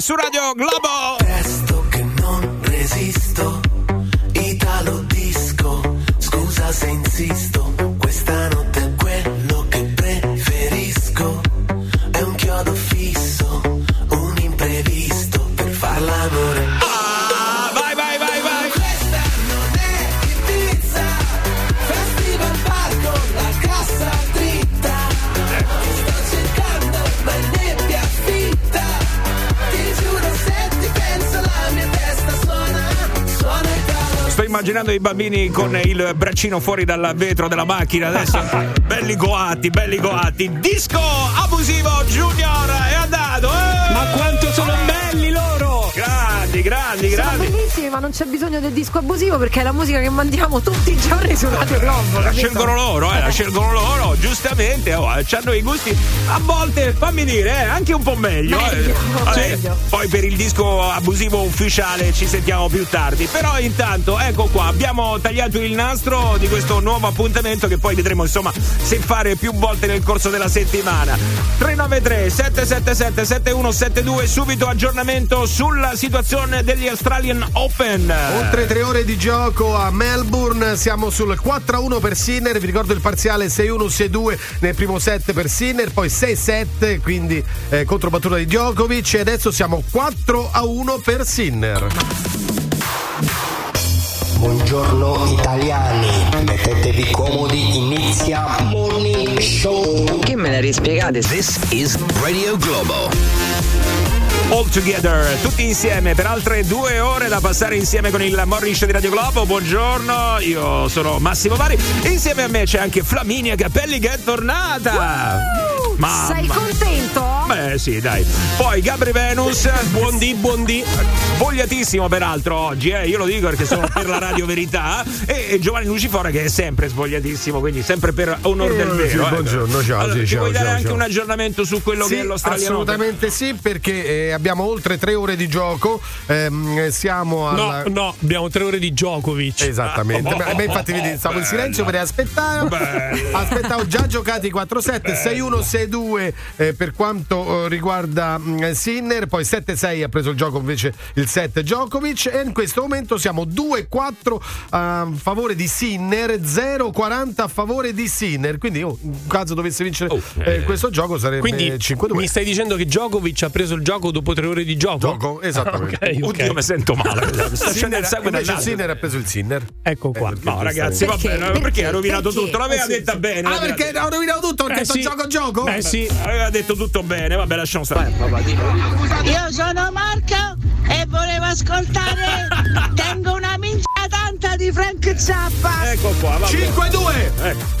su Radio Globo. Immaginando i bambini con il braccino fuori dal vetro della macchina adesso. belli goati, belli goati. Disco abusivo Junior è andato. eh! Ma quanto sono belli loro! Grandi, grandi, grandi. Bellissimi, ma non c'è bisogno del disco abusivo perché è la musica che mandiamo tutti i giorni su Radio Globo. La scelgono loro, eh, la scelgono loro, giustamente, oh, hanno i gusti. A volte, fammi dire, eh, anche un po' meglio. eh. Meglio, Vabbè, meglio. poi per il disco abusivo ufficiale ci sentiamo più tardi. Però intanto, ecco qua, abbiamo tagliato il nastro di questo nuovo appuntamento che poi vedremo insomma se fare più volte nel corso della settimana. 393 777 7172, subito aggiornamento sulla situazione degli Australian Open. Oltre tre ore di gioco a Melbourne, siamo sul 4-1 per Sinner, vi ricordo il parziale 6-1-6-2 nel primo set per Sinner, poi 6-7, quindi eh, controbattuta di Djokovic e adesso siamo 4-1 per Sinner. Buongiorno italiani, mettetevi comodi, inizia Morning Show. Che me la rispiegate? This is Radio Globo. All together, tutti insieme per altre due ore da passare insieme con il Morning di Radio Globo. Buongiorno, io sono Massimo Vari. Insieme a me c'è anche Flaminia Capelli che è tornata. Mamma. Sei contento? Beh, sì, dai. Poi Gabri Venus, buondì, buondì. Vogliatissimo peraltro oggi, eh. Io lo dico perché sono per la Radio Verità. E, e Giovanni Lucifora che è sempre svogliatissimo, quindi sempre per onor del Eh, vero. sì, eh. buongiorno, ciao, Allora, sì, ci ciao, vuoi dare ciao, anche ciao. un aggiornamento su quello Sì, che è l'Australian Open? assolutamente sì, perché eh, abbiamo oltre tre ore di gioco. ehm, siamo alla. No, no, abbiamo tre ore di Djokovic. Esattamente, Oh, Beh, beh, infatti vedi, stavo in silenzio per aspettare. Aspettavo già giocati 4-7, 6-1, 6-2 eh, per quanto eh, riguarda mh, Sinner, poi 7-6 ha preso il gioco invece il 7 Djokovic e in questo momento siamo 2-4 a favore di Sinner, 0-40 a favore di Sinner, quindi oh, in caso dovesse vincere eh, questo gioco sarebbe Quindi 5-2. mi stai dicendo che Djokovic ha preso il gioco dopo tre ore di gioco? Gioco, esattamente. Ok, ok. Oddio, mi sento male. Sinner, invece. Sinner ha preso il Sinner. Ecco qua. No, ragazzi, va Perché? bene. Perché, ha rovinato Perché? tutto? L'aveva Eh sì, detta sì. bene. Ah, perché ho rovinato tutto? Perché Eh sto sì. gioco gioco? Eh sì. Aveva detto tutto bene. Vabbè, lasciamo stare. Io sono Marco e volevo ascoltare. Tengo una minchia tanta di Frank Zappa. Ecco qua, vabbè. 5-2. Ecco.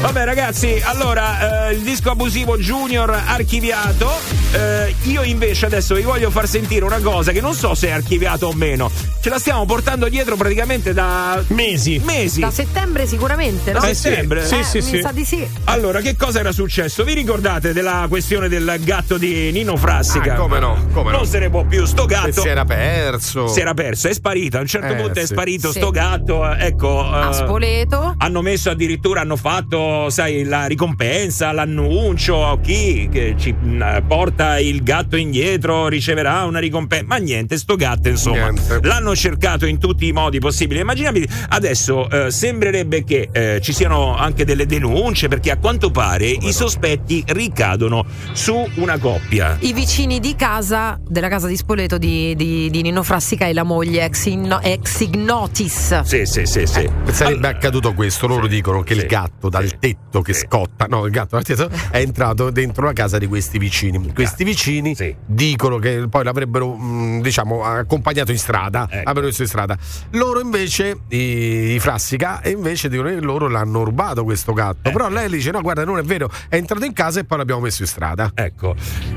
Vabbè ragazzi, allora eh, il disco abusivo Junior archiviato. Eh, io invece adesso vi voglio far sentire una cosa che non so se è archiviato o meno. Ce la stiamo portando dietro praticamente da Mesi. mesi. Da settembre sicuramente, no? Da settembre? Sì, Eh, sì, mi sì. sa di sì. Allora, che cosa era successo? Vi ricordate della questione del gatto di Nino Frassica? Ah, come no, come no. non se ne può più. Sto gatto E si era perso. si era perso, è sparito. A un certo Eh, punto è sì. sparito Sì. sto gatto. Ecco. A eh, Spoleto. hanno messo addirittura, hanno fatto, sai, la ricompensa, l'annuncio, chi che ci mh, porta il gatto indietro riceverà una ricompensa. Ma niente, sto gatto, insomma, Niente. l'hanno cercato in tutti i modi possibili immaginabili. Adesso eh, sembrerebbe che eh, ci siano anche delle denunce perché a quanto pare i sospetti ricadono su una coppia. I vicini di casa, della casa di Spoleto di, di- di Nino Frassica e la moglie ex, inno- ex ignotis. Sì, sì, sì, sì. Sarebbe accaduto questo, loro dicono che Sì. il gatto dal tetto che scotta, no, il gatto dal tetto è entrato dentro la casa di questi vicini. Questi vicini Sì. dicono che poi l'avrebbero, mh, diciamo, accompagnato in strada, Ecco. l'avrebbero messo in strada. Loro invece, i, i Frassica, invece dicono che loro l'hanno rubato questo gatto. Però lei dice: no, guarda, non è vero, è entrato in casa e poi l'abbiamo messo in strada. Ecco,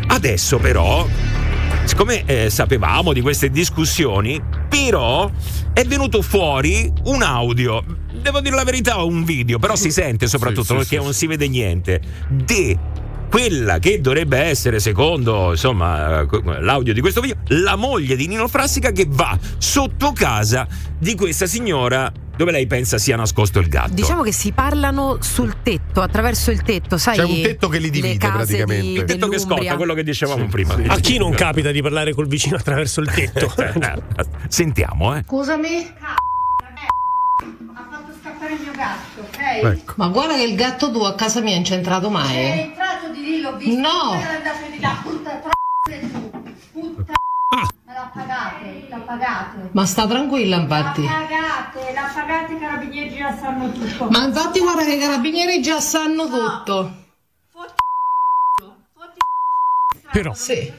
adesso però, siccome eh, sapevamo di queste discussioni, però è venuto fuori un audio, devo dire la verità, un video, però si sente soprattutto Sì, perché sì, non si vede niente, di quella che dovrebbe essere, secondo insomma, eh, l'audio di questo video, la moglie di Nino Frassica che va sotto casa di questa signora dove lei pensa sia nascosto il gatto. Diciamo che si parlano sul tetto, attraverso il tetto, sai? C'è un tetto che li divide, praticamente. Di, Il Detto che scotta, quello che dicevamo prima. A chi non capita di parlare col vicino attraverso il tetto? Sentiamo, eh. Scusami? Ha fatto scappare il mio gatto, ok? Ecco. Ma guarda che il gatto tuo a casa mia è entrato È mai. entrato di lì, l'ho visto. No. È andato di là, putta tra tu. Putta Me la pagate, la pagate. Ma sta tranquilla infatti. La pagate, la pagate i carabinieri già sanno tutto. Ma infatti guarda che i carabinieri già sanno tutto. Però. Sì.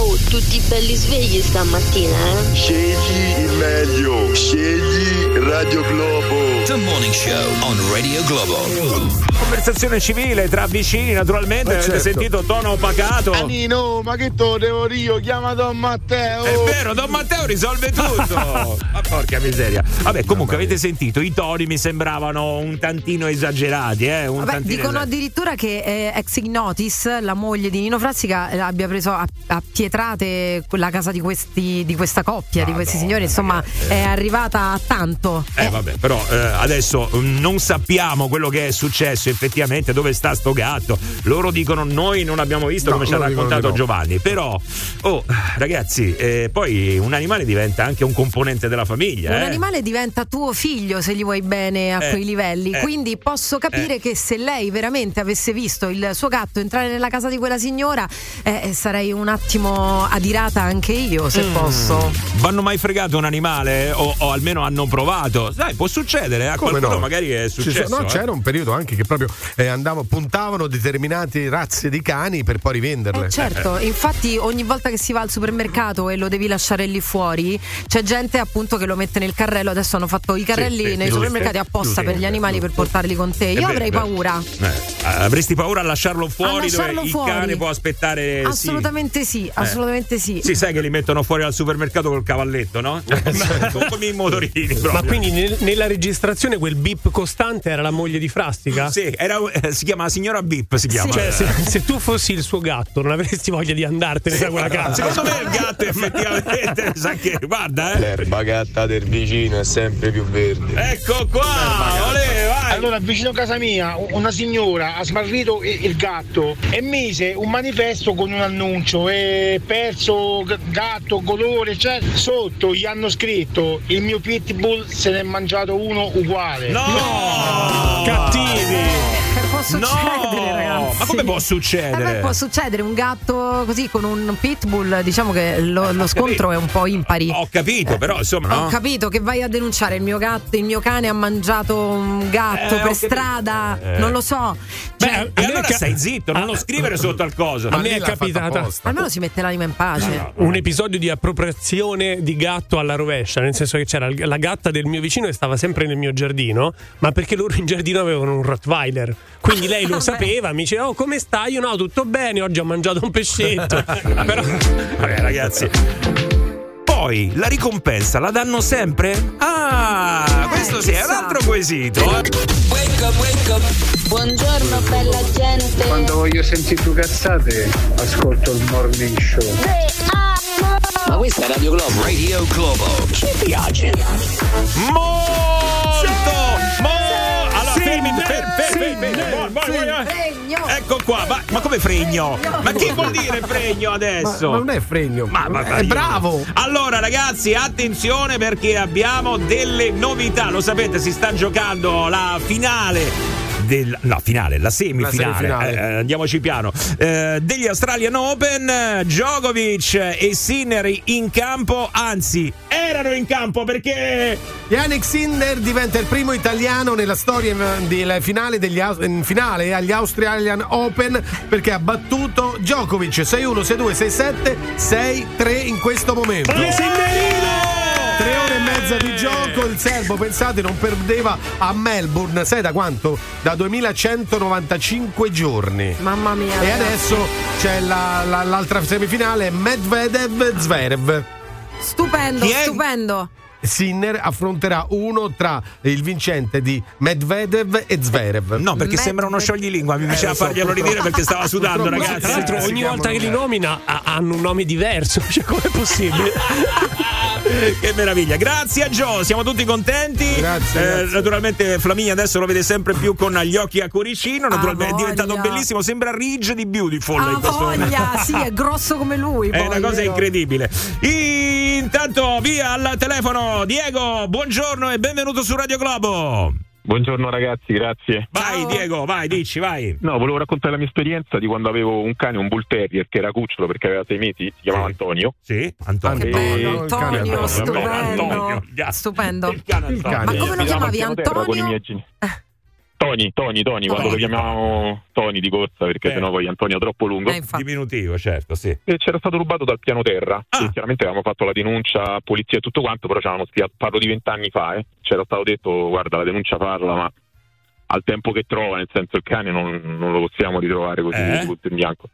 Oh, tutti belli svegli stamattina, eh? Scegli il meglio, scegli Radio Globo. The Morning Show on Radio Globo. Conversazione civile tra vicini, naturalmente. Eh, Avete certo. sentito tono opacato. Anino, ma che te devo io? Chiama Don Matteo. È vero, Don Matteo risolve tutto. Ma porca miseria. Vabbè, comunque avete sentito, i toni mi sembravano un tantino esagerati, eh? Un Vabbè, tantino dicono esagerati. addirittura che eh, ex Ignotis, la moglie di Nino Frassica, eh, abbia preso a, a pietrate la casa di, questi, di questa coppia, di questi signori. Insomma, è arrivata a tanto. Eh vabbè, però eh, adesso mm, non sappiamo quello che è successo effettivamente, dove sta sto gatto. Loro dicono noi non abbiamo visto No, come ci ha raccontato. Giovanni, però oh ragazzi, eh, poi un animale diventa anche un componente della famiglia, Un eh. animale diventa tuo figlio se gli vuoi bene a Eh, quei livelli. eh, Quindi posso capire eh. che se lei veramente avesse visto il suo gatto entrare nella casa di quella signora, eh, sarei un attimo adirata anche io, se Mm. posso. Vanno mai fregato un animale o, o almeno hanno provato? Sai, può succedere, a Come qualcuno no? magari è successo. sono- no, eh. c'era un periodo anche che proprio eh, andavo, puntavano determinate razze di cani per poi rivenderle. Eh, certo, infatti ogni volta che si va al supermercato e lo devi lasciare lì fuori, c'è gente appunto che lo mette nel carrello. Adesso hanno fatto i carrelli sì, nei giusto, supermercati apposta per gli animali per portarli con te. Io avrei vero. paura. Eh, avresti paura a lasciarlo fuori lasciarlo dove fuori. il cane può aspettare? sì. Assolutamente sì, assolutamente sì. Sì, sai che li mettono fuori al supermercato col cavalletto, no? Come i motorini proprio. Ma quindi nel- nella registrazione quel bip costante era la moglie di Frastica? Sì, Sì, era, eh, si chiama Signora Bip, si chiama. Cioè, se, se tu fossi il suo gatto, non avresti voglia di andartene da quella casa. Secondo me il gatto effettivamente sa che guarda, eh. L'erba gatta del vicino è sempre più verde. Ecco qua, olè, vai. Allora, vicino a casa mia, una signora ha smarrito il il gatto e mise un manifesto con un annuncio e perso gatto, colore, cioè sotto gli hanno scritto il mio pitbull se ne è mangiato uno uguale. No! Cattivi! Può succedere, ragazzi. Ma come può Eh, succedere? può succedere un gatto così con un pitbull, diciamo che lo, lo scontro è un po' impari. Ho capito, però insomma, Ho no? capito che vai a denunciare il mio gatto, il mio cane ha mangiato un gatto Eh, per capito. strada, Eh. non lo so. Cioè, E allora stai zitto, non lo scrivere sotto al coso. A me è capitata almeno si mette l'anima in pace. un episodio di appropriazione di gatto alla rovescia, nel senso che c'era la gatta del mio vicino che stava sempre nel mio giardino, ma perché loro in giardino avevano un Rottweiler. Quindi lei lo sapeva, mi diceva "Oh, come stai?" Io no, tutto bene, oggi ho mangiato un pescetto. Però Vabbè, ragazzi. Poi la ricompensa la danno sempre? Ah, questo sì, è un altro quesito. eh. Buongiorno bella gente. Quando voglio sentire due cazzate, ascolto il morning show. Ma questa è Radio Globo. Radio Globo. Ci piace. Molto! Fermi, fermi, fermi. Ecco qua, ma, ma come fregno? Ma che vuol dire fregno adesso? Ma, ma non è fregno. Ma- ma- è bravo. Allora, ragazzi, attenzione perché abbiamo delle novità. Lo sapete, si sta giocando la finale. Del, no, finale, la semifinale. semifinale. Eh, andiamoci piano. Eh, degli Australian Open, Djokovic e Sinner in campo, anzi, erano in campo perché. Yannick Sinner diventa il primo italiano nella storia in- della finale, degli, finale agli Australian Open perché ha battuto Djokovic 6-1, 6-2, 6-7, 6-3 in questo momento. Tre ore e mezza di gioco, il serbo, pensate, non perdeva a Melbourne, sai da quanto? Da 2195 giorni. Mamma mia. E adesso c'è la- la- l'altra semifinale, Medvedev-Zverev. Stupendo, Chi è? stupendo. Sinner affronterà uno tra il vincente di Medvedev e Zverev. No, perché sembra uno scioglilingua. Mi piaceva farglielo ridire perché stava sudando, Purtroppo ragazzi. tra l'altro ogni volta che li nomina ha- hanno un nome diverso, cioè com'è possibile? che meraviglia, grazie a Gio, siamo tutti contenti. Grazie, Eh, grazie. Naturalmente Flaminia adesso lo vede sempre più con gli occhi a cuoricino. Naturalmente Ah, è diventato bellissimo, sembra Ridge di Beautiful Ha in questo momento. voglia, sì, è grosso come lui. È poi, una cosa vero? incredibile. Intanto via al telefono Diego, buongiorno e benvenuto su Radio Globo. Buongiorno ragazzi, grazie. Vai Diego, vai, dici, vai. No, volevo raccontare la mia esperienza di quando avevo un cane, un bull terrier, che era cucciolo perché aveva sei mesi, si chiamava Antonio. Sì, Antonio. Che bello, Antonio, Antonio, stupendo. Antonio, Stupendo. Il cane Antonio. Ma come lo chiamavi? a piano terra Con i Antonio? miei geni- Tony, Tony, Tony, quando lo chiamavamo Tony di corsa perché Eh. sennò poi Antonio è troppo lungo. Eh. Diminutivo, certo, sì. E c'era stato rubato dal piano terra. Ah. Chiaramente avevamo fatto la denuncia a polizia e tutto quanto, però ci avevano spiegato, parlo di vent'anni fa, eh. c'era stato detto guarda la denuncia farla, ma al tempo che trova, nel senso il cane non, non lo possiamo ritrovare così Eh? di punto in bianco.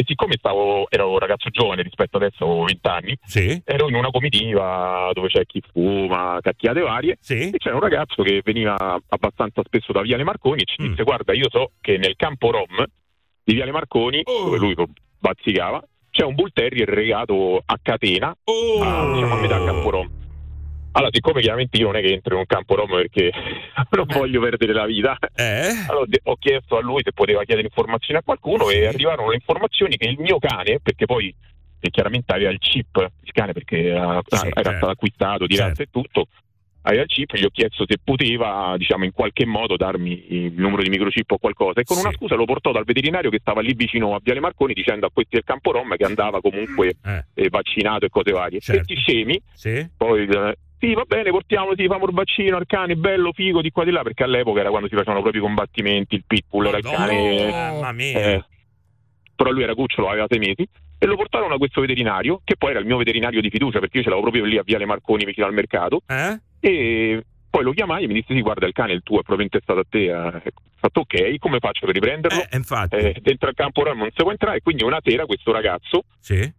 E siccome stavo, ero un ragazzo giovane rispetto adesso, avevo vent'anni, Sì. ero in una comitiva dove c'è chi fuma, cacchiate varie, Sì. e c'era un ragazzo che veniva abbastanza spesso da Viale Marconi e ci Mm. disse guarda io so che nel campo Rom di Viale Marconi, Oh. dove lui bazzicava, c'è un bull terrier regato a catena Oh. a, diciamo, a metà campo Rom. Allora, siccome chiaramente io non è che entro in un campo Rom perché non voglio perdere la vita, Eh? allora ho chiesto a lui se poteva chiedere informazioni a qualcuno Sì. e arrivarono le informazioni che il mio cane, perché poi chiaramente aveva il chip, il cane perché era, Sì, era certo. stato acquistato di razza Certo. e tutto, aveva il chip, gli ho chiesto se poteva, diciamo, in qualche modo darmi il numero di microchip o qualcosa e con Sì. una scusa lo portò dal veterinario che stava lì vicino a Viale Marconi dicendo a questi del campo Rom che andava comunque Eh, eh, vaccinato e cose varie. Certo. Questi scemi sì. poi sì, va bene, portiamolo, sì, famo il vaccino al cane, bello, figo, di qua di là, perché all'epoca era quando si facevano proprio i combattimenti, il pitbull era il cane. Mamma mia. eh, però lui era cucciolo, aveva sei mesi, e lo portarono a questo veterinario, che poi era il mio veterinario di fiducia, perché io ce l'avevo proprio lì a Viale Marconi vicino al mercato, Eh? e Poi lo chiamai e mi disse: Sì, guarda, il cane, il tuo è proprio intestato a te. eh, Ho fatto ok, come faccio per riprenderlo? Eh, dentro al campo Rom non si può entrare. Quindi una sera questo ragazzo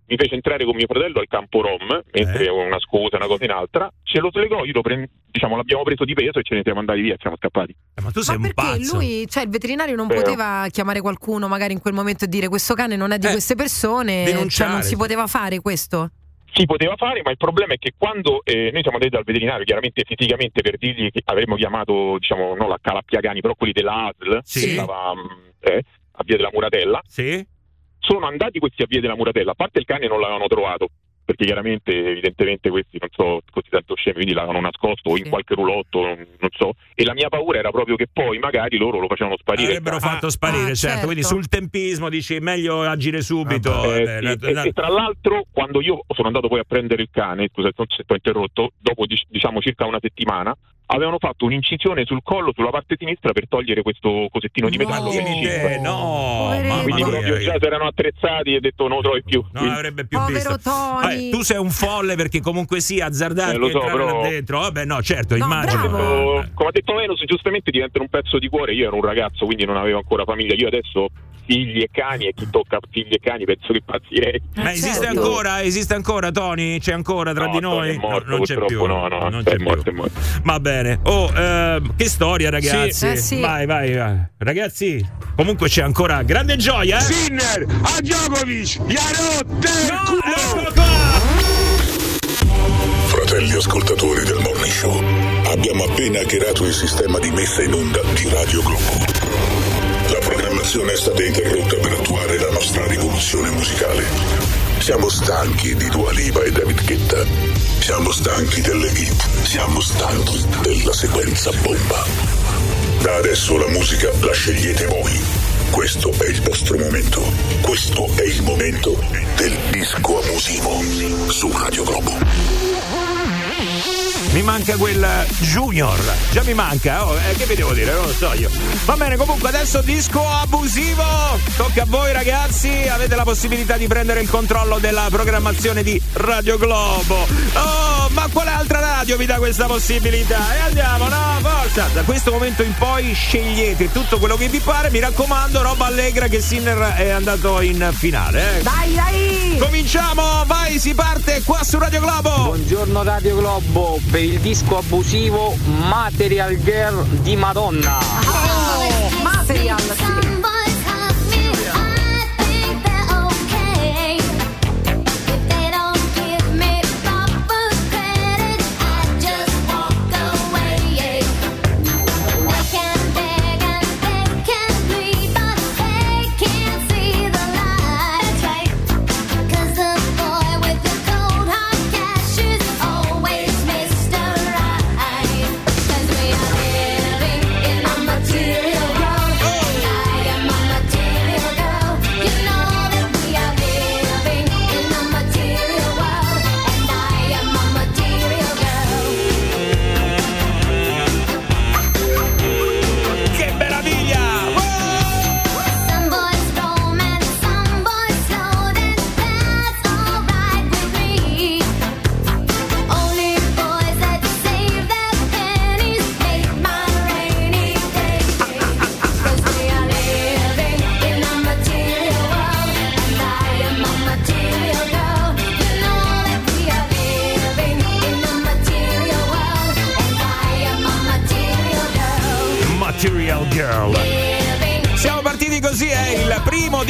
mi fece entrare con mio fratello al campo Rom, mentre avevo una scusa, una cosa in altra. Ce lo slegò, io lo pre- diciamo, l'abbiamo preso di peso e ce ne siamo andati via, siamo scappati. ma tu Ma perché lui, cioè il veterinario non Vero. poteva chiamare qualcuno magari in quel momento e dire questo cane non è di queste persone, cioè denunciare. non si poteva fare questo? Si poteva fare, ma il problema è che quando eh, noi siamo andati dal veterinario, chiaramente fisicamente per dirgli che avremmo chiamato, diciamo, non la Calappiagani, però quelli della ASL, Sì. che stava mh, eh, a Via della Muratella, sono andati questi a Via della Muratella, a parte il cane non l'avevano trovato, perché chiaramente, evidentemente questi non so, così tanto scemi, quindi l'avevano nascosto o in qualche rulotto, non, non so, e la mia paura era proprio che poi magari loro lo facevano sparire. Avrebbero fatto sparire, certo. Quindi sul tempismo dici meglio agire subito. Eh, Eh, sì, e, e tra l'altro, quando io sono andato poi a prendere il cane, scusa se ti ho interrotto, dopo dic- diciamo circa una settimana, avevano fatto un'incisione sul collo, sulla parte sinistra, per togliere questo cosettino di metallo che è lì Eh, no, mamma Quindi proprio già si erano attrezzati e detto non lo trovi più. non avrebbe più visto. Tony. Vabbè, tu sei un folle perché comunque sì, azzardarti Eh, lo so, entrare però- là dentro. Vabbè, no, certo, Come immagino. detto- come ha detto Venus, giustamente diventano un pezzo di cuore. Io ero un ragazzo, quindi non avevo ancora famiglia. Io adesso figli e cani e chi tocca figli e cani penso che impazzirei. Ma esiste ancora? Esiste ancora, Tony? C'è ancora tra No, di noi? è morto, No, non c'è purtroppo, più. no, no, non è c'è più. morto, è morto. Va bene. Oh, ehm, che storia, ragazzi. Sì. Eh, sì. Vai, vai, vai. Ragazzi, comunque c'è ancora grande gioia, eh? Sinner, a Djokovic, Jarotte! Fratelli ascoltatori del Morning Show, abbiamo appena hackerato il sistema di messa in onda di Radio Globo. Programmazione è stata interrotta per attuare la nostra rivoluzione musicale. Siamo stanchi di Dua Lipa e David Guetta. Siamo stanchi delle hit. Siamo stanchi della sequenza bomba. Da adesso la musica la scegliete voi. Questo è il vostro momento. Questo è il momento del disco abusivo su Radio Globo. Mi manca quel Junior. Già mi manca, oh, eh, che vi devo dire? Non lo so io. Va bene, comunque adesso disco abusivo. Tocca a voi ragazzi. Avete la possibilità di prendere il controllo della programmazione di Radio Globo. Oh, ma quale altra radio vi dà questa possibilità? E andiamo, no, forza. Da questo momento in poi scegliete tutto quello che vi pare. Mi raccomando, roba allegra che Sinner è andato in finale. Eh. Dai, dai! Cominciamo, vai, si parte qua su Radio Globo. Buongiorno Radio Globo il disco abusivo Material Girl di Madonna. Material, sì.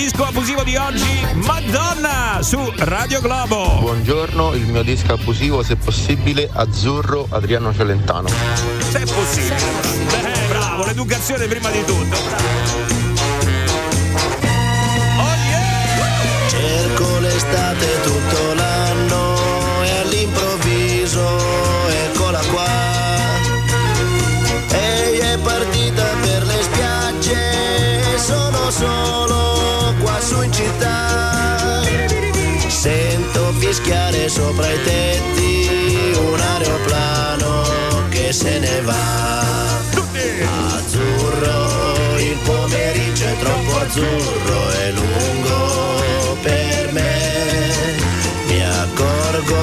Disco abusivo di oggi, Madonna, su Radio Globo. Buongiorno, il mio disco abusivo, se possibile, azzurro Adriano Celentano. Se possibile. Beh, bravo, l'educazione prima di tutto. Fischiare sopra i tetti un aeroplano che se ne va. Azzurro, il pomeriggio è troppo azzurro e lungo per me. Mi accorgo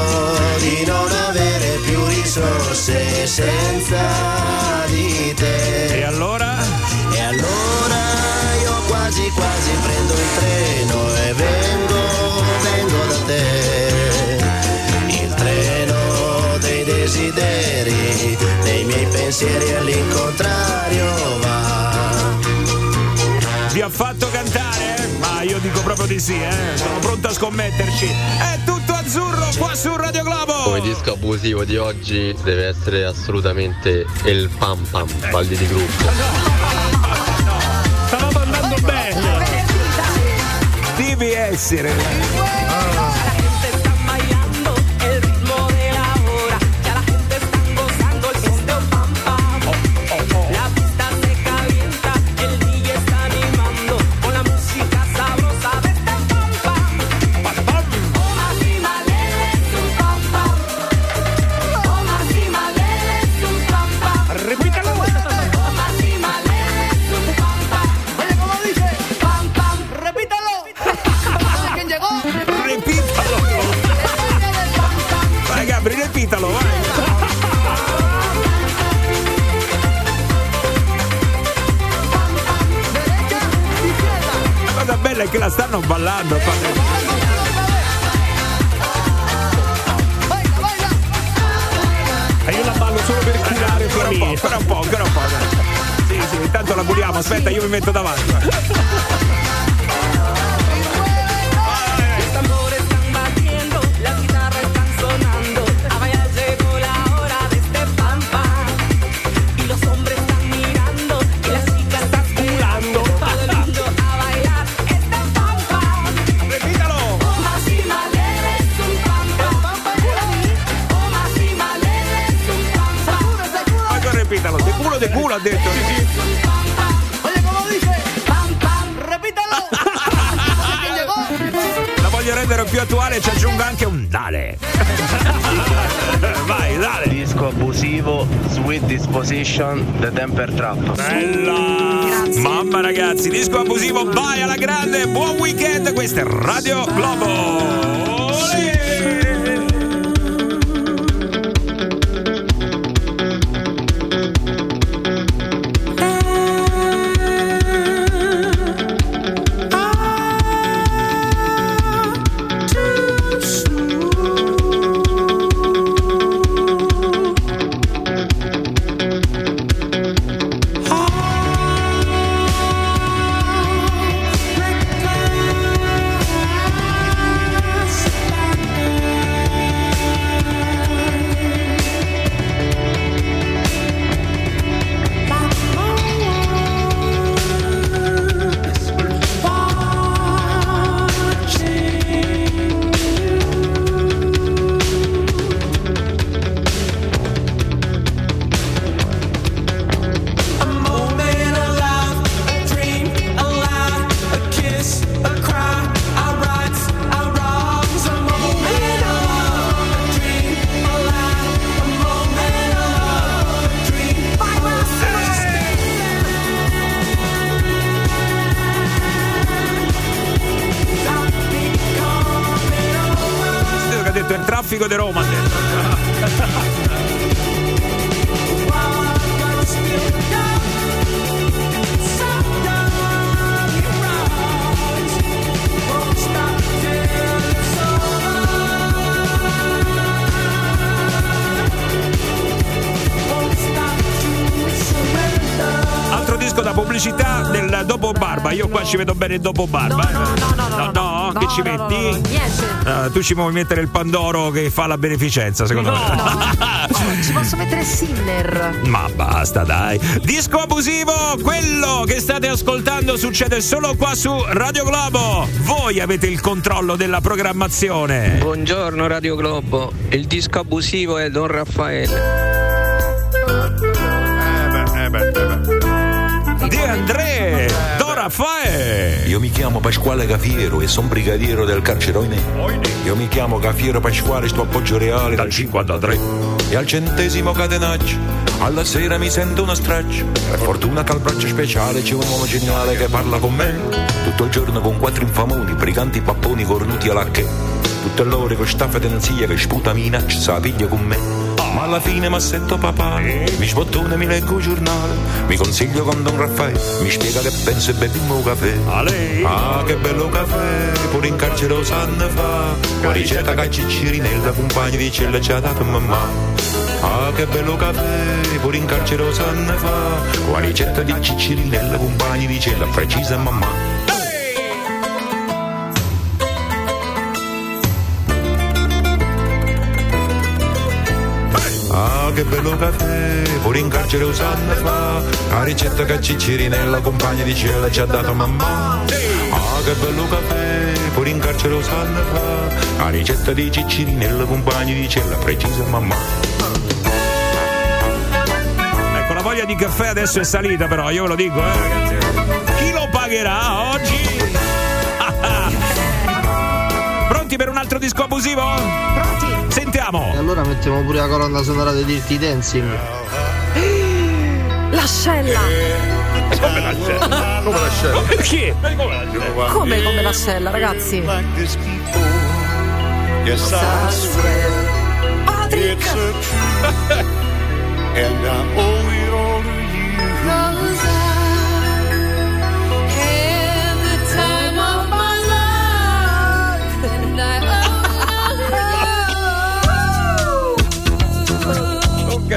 di non avere più risorse senza pensieri all'incontrario va. Vi ha fatto cantare? Ma io dico proprio di sì, eh. Sono pronto a scommetterci. È tutto azzurro qua su Radio Globo. Come disco abusivo di oggi deve essere assolutamente il pam pam, ecco. balli di gruppo. No, no, no. Stavamo andando bene. Devi essere. Aspetta, io mi metto davanti. Disposition, The Temper Trap. Bella! Mamma ragazzi, disco abusivo, vai alla grande, buon weekend, questo è Radio Globo. Bene il dopo barba. No, no, no, no, che ci metti? Niente. Ah, tu ci vuoi mettere il Pandoro che fa la beneficenza, secondo me. Ci posso mettere Sinner. Ma basta, dai. Disco abusivo, quello che state ascoltando succede solo qua su Radio Globo. Voi avete il controllo della programmazione. Buongiorno Radio Globo, il disco abusivo è Don Raffaele. Di André, Don Raffaele. Io mi chiamo Pasquale Cafiero e sono brigadiero del carcere Oinè. Io mi chiamo Cafiero Pasquale, sto appoggio reale dal 53. E al centesimo catenaccio, alla sera mi sento una straccia. Per fortuna che al braccio speciale c'è un uomo geniale che parla con me. Tutto il giorno con quattro infamoni, briganti papponi cornuti alla che. Tutte l'ore con sta fedenzia che sputa minaccia, piglia con me. Ma alla fine mi sento papà, mi sbottone, mi leggo il giornale, mi consiglio con Don Raffaele, mi spiega che penso e beviamo un caffè. Ah, che bello caffè, pure in carcere lo sanno fa, con ricetta che Ciccirinella, compagni di cella ci ha dato mamma. Ah, che bello caffè, pure in carcere lo sanno fa. La ricetta di ciccirinella, compagni di cella, precisa mamma. Che bello caffè, pure in carcere lo sanno fa. La ricetta che ciccirinella, compagni di cella, ci ha dato mamma. Ah, che bello caffè, pure in carcere lo sanno fa. La ricetta di ciccirinella, compagni di cella, precisa mamma. Ecco, la voglia di caffè adesso è salita, però, io ve lo dico, eh, ragazzi. Chi lo pagherà oggi? Pronti per un altro disco abusivo? Pronti. Sentiamo. E allora mettiamo pure la colonna sonora di Dirty Dancing. L'ascella. Come l'ascella? Come l'ascella? Ma perché? Come come l'ascella, ragazzi? Yes, I swear it's a truth, and I owe it all to you.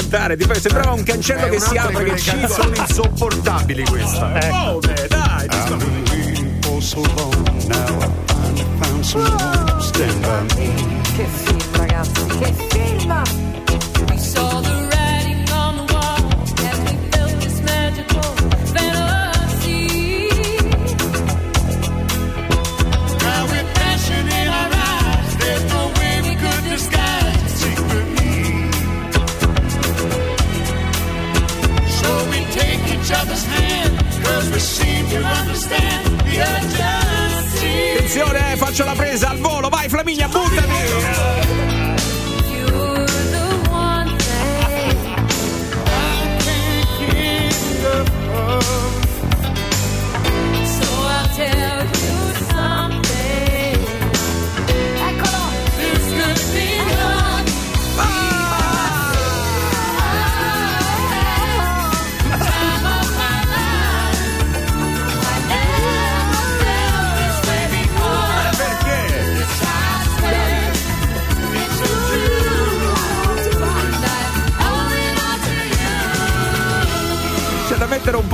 Cantare, ti sembrava un cancello che si apre che canzoni scivola. insopportabili questa. Come? Dai, I've been waiting for so long now. I finally found someone to stand by me. Che film, ragazzi, che film! Attenzione, eh, faccio la presa al volo, vai Flaminia, buttati!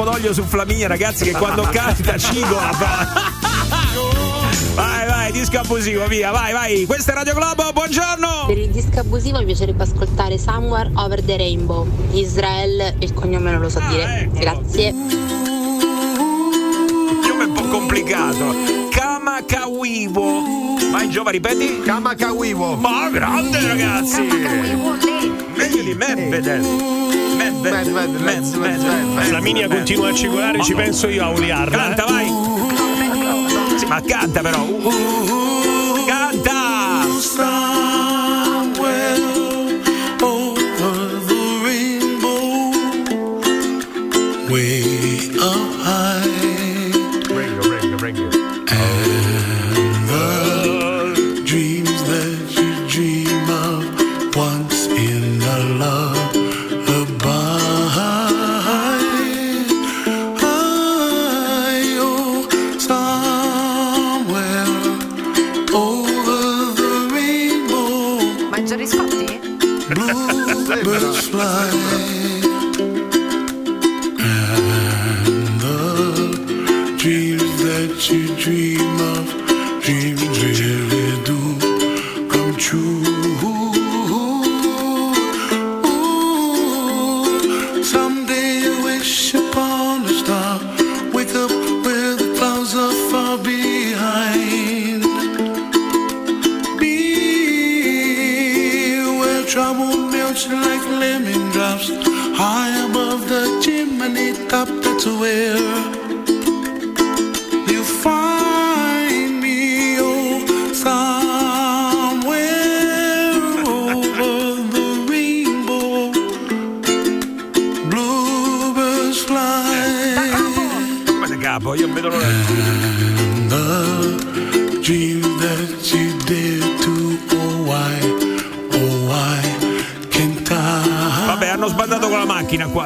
D'olio su Flaminia, ragazzi, che quando canta cigola. Vai, vai, disco abusivo, via, vai, vai. Questa è Radio Globo, buongiorno! Per il disco abusivo mi piacerebbe ascoltare Somewhere Over the Rainbow di Israel, il cognome non lo so dire. Grazie. Il nome è un po' complicato. Kamakawiwo. Vai, Giova, ripeti? Kamakawiwo. Ma grande, ragazzi! Meglio di Medvedev. Medvedev. Medvedev. Flaminia continua a cigolare, ci penso io a uliarla. Canta, vai! Sì, ma canta però. Canta! Gerry Bluebirds fly. And the dreams that you dream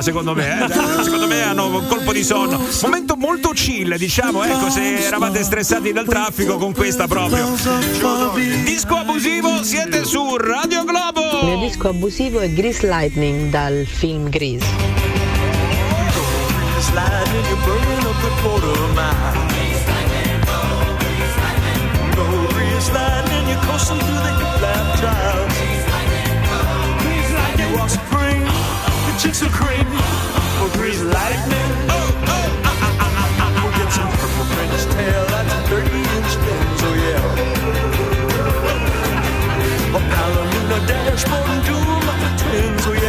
qua, secondo me. Eh? Secondo me hanno un colpo di sonno. Momento molto chill, diciamo, ecco, se eravate stressati dal traffico con questa proprio. Disco abusivo, siete su Radio Globo. Il mio disco abusivo è Grease Lightning dal film Grease. Sliding, you're burning up the quarter mile. Go grease lightning, you're coursing through the hip The chicks are cream. For grease lightning. We'll get some purple French tail. That's a 30 inch lens, oh yeah. A ballerina dashboard and doom like the twins, oh yeah.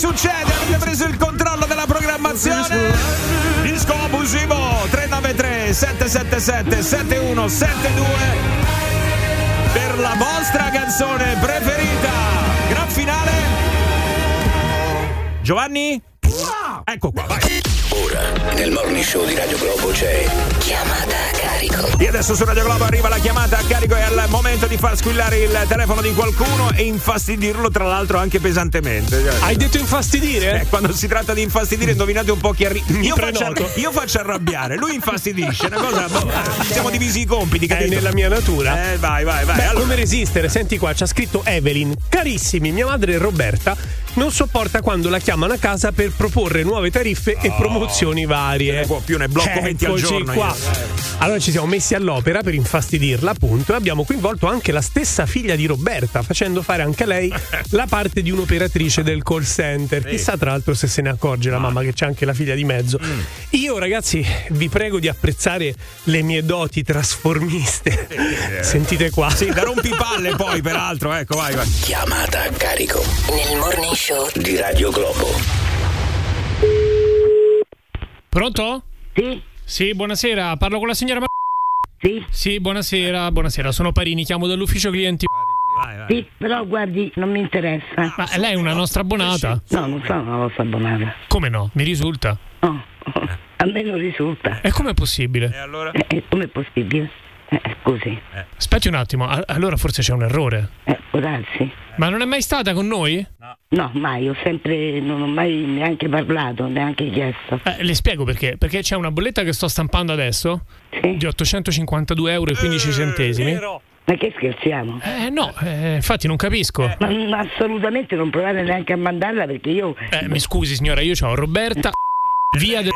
Succede? Avete preso il controllo della programmazione? Disco abusivo 393 777 7172 per la vostra canzone preferita. Gran finale. Giovanni? Ecco qua, vai. Ora, nel morning show di Radio Globo c'è chiamata carico. E adesso su Radio Globo arriva la chiamata a carico e è il momento di far squillare il telefono di qualcuno e infastidirlo tra l'altro anche pesantemente. Hai detto infastidire? Eh, quando si tratta di infastidire, indovinate un po' chi arriva. Io, io faccio arrabbiare, lui infastidisce. Una cosa. boh, eh, siamo divisi i compiti, È capito? nella mia natura. Eh, vai, vai, vai. Beh, allora. come resistere? Senti qua, c'ha scritto Evelyn. Carissimi, mia madre Roberta non sopporta quando la chiamano a casa per proporre nuove tariffe e promozioni varie. ne può più, ne blocco 20 al Eccoci giorno qua. Allora ci siamo messi all'opera per infastidirla, appunto, e abbiamo coinvolto anche la stessa figlia di Roberta, facendo fare anche a lei la parte di un'operatrice del call center. Chissà tra l'altro se se ne accorge la mamma che c'è anche la figlia di mezzo. Mm. Io, ragazzi, vi prego di apprezzare le mie doti trasformiste. Sentite qua. Sì, da rompipalle poi, peraltro. Ecco, vai, vai. Chiamata a carico Nel morning show di Radio Globo. Pronto? Sì. Sì, buonasera, parlo con la signora Sì. Sì, buonasera, buonasera, sono Parini, chiamo dall'ufficio clienti. Sì, però guardi, non mi interessa. Ma lei è una nostra abbonata? No, non sono una vostra abbonata. Come no? Mi risulta. No, a me non risulta. E com'è possibile? allora? Eh, com'è possibile? Eh, scusi, Aspetti un attimo, a- allora forse c'è un errore. eh, può darsi? Ma non è mai stata con noi? No, mai, ho sempre, non ho mai neanche parlato, neanche chiesto. Eh, le spiego perché. Perché c'è una bolletta che sto stampando adesso di 852 euro e 15 centesimi. Ma che scherziamo? Eh no, eh, infatti non capisco. Ma, ma assolutamente non provare neanche a mandarla perché io... Eh, mi scusi signora, io ho Roberta via del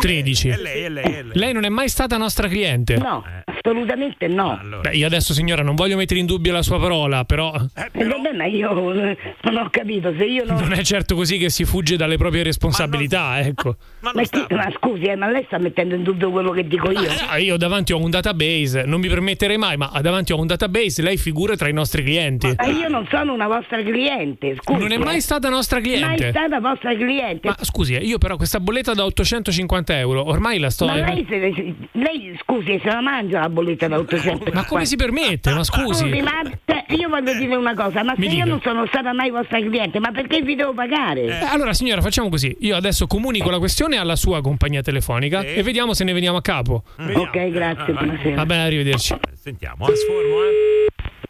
13. È lei, è lei, è lei. Lei non è mai stata nostra cliente? No, assolutamente no. Beh, io adesso signora non voglio mettere in dubbio la sua parola, però Eh, vabbè, ma io eh, non ho capito, se io non... non è certo così che si fugge dalle proprie responsabilità, ecco. Ma, chi- ma scusi, eh, ma lei sta mettendo in dubbio quello che dico io? Ah, io davanti ho un database, non mi permetterei mai, ma davanti ho un database, lei figura tra i nostri clienti. Ma io non sono una vostra cliente, scusi. Non è mai eh. stata nostra cliente. Mai stata vostra cliente. Ma scusi, eh, io però questa bolletta da 850 euro, ormai la sto... Ma lei, se- lei, scusi, se la mangia la bolletta da 800 Ma come si permette? Ma scusi. ma cioè, io voglio dire una cosa, ma se Mi io dica. non sono stata mai vostra cliente, ma perché vi devo pagare? Eh, allora signora facciamo così, io adesso comunico la questione alla sua compagnia telefonica e vediamo se ne veniamo a capo. Ok, grazie, buonasera. Va bene, arrivederci. Sentiamo, trasformo, eh.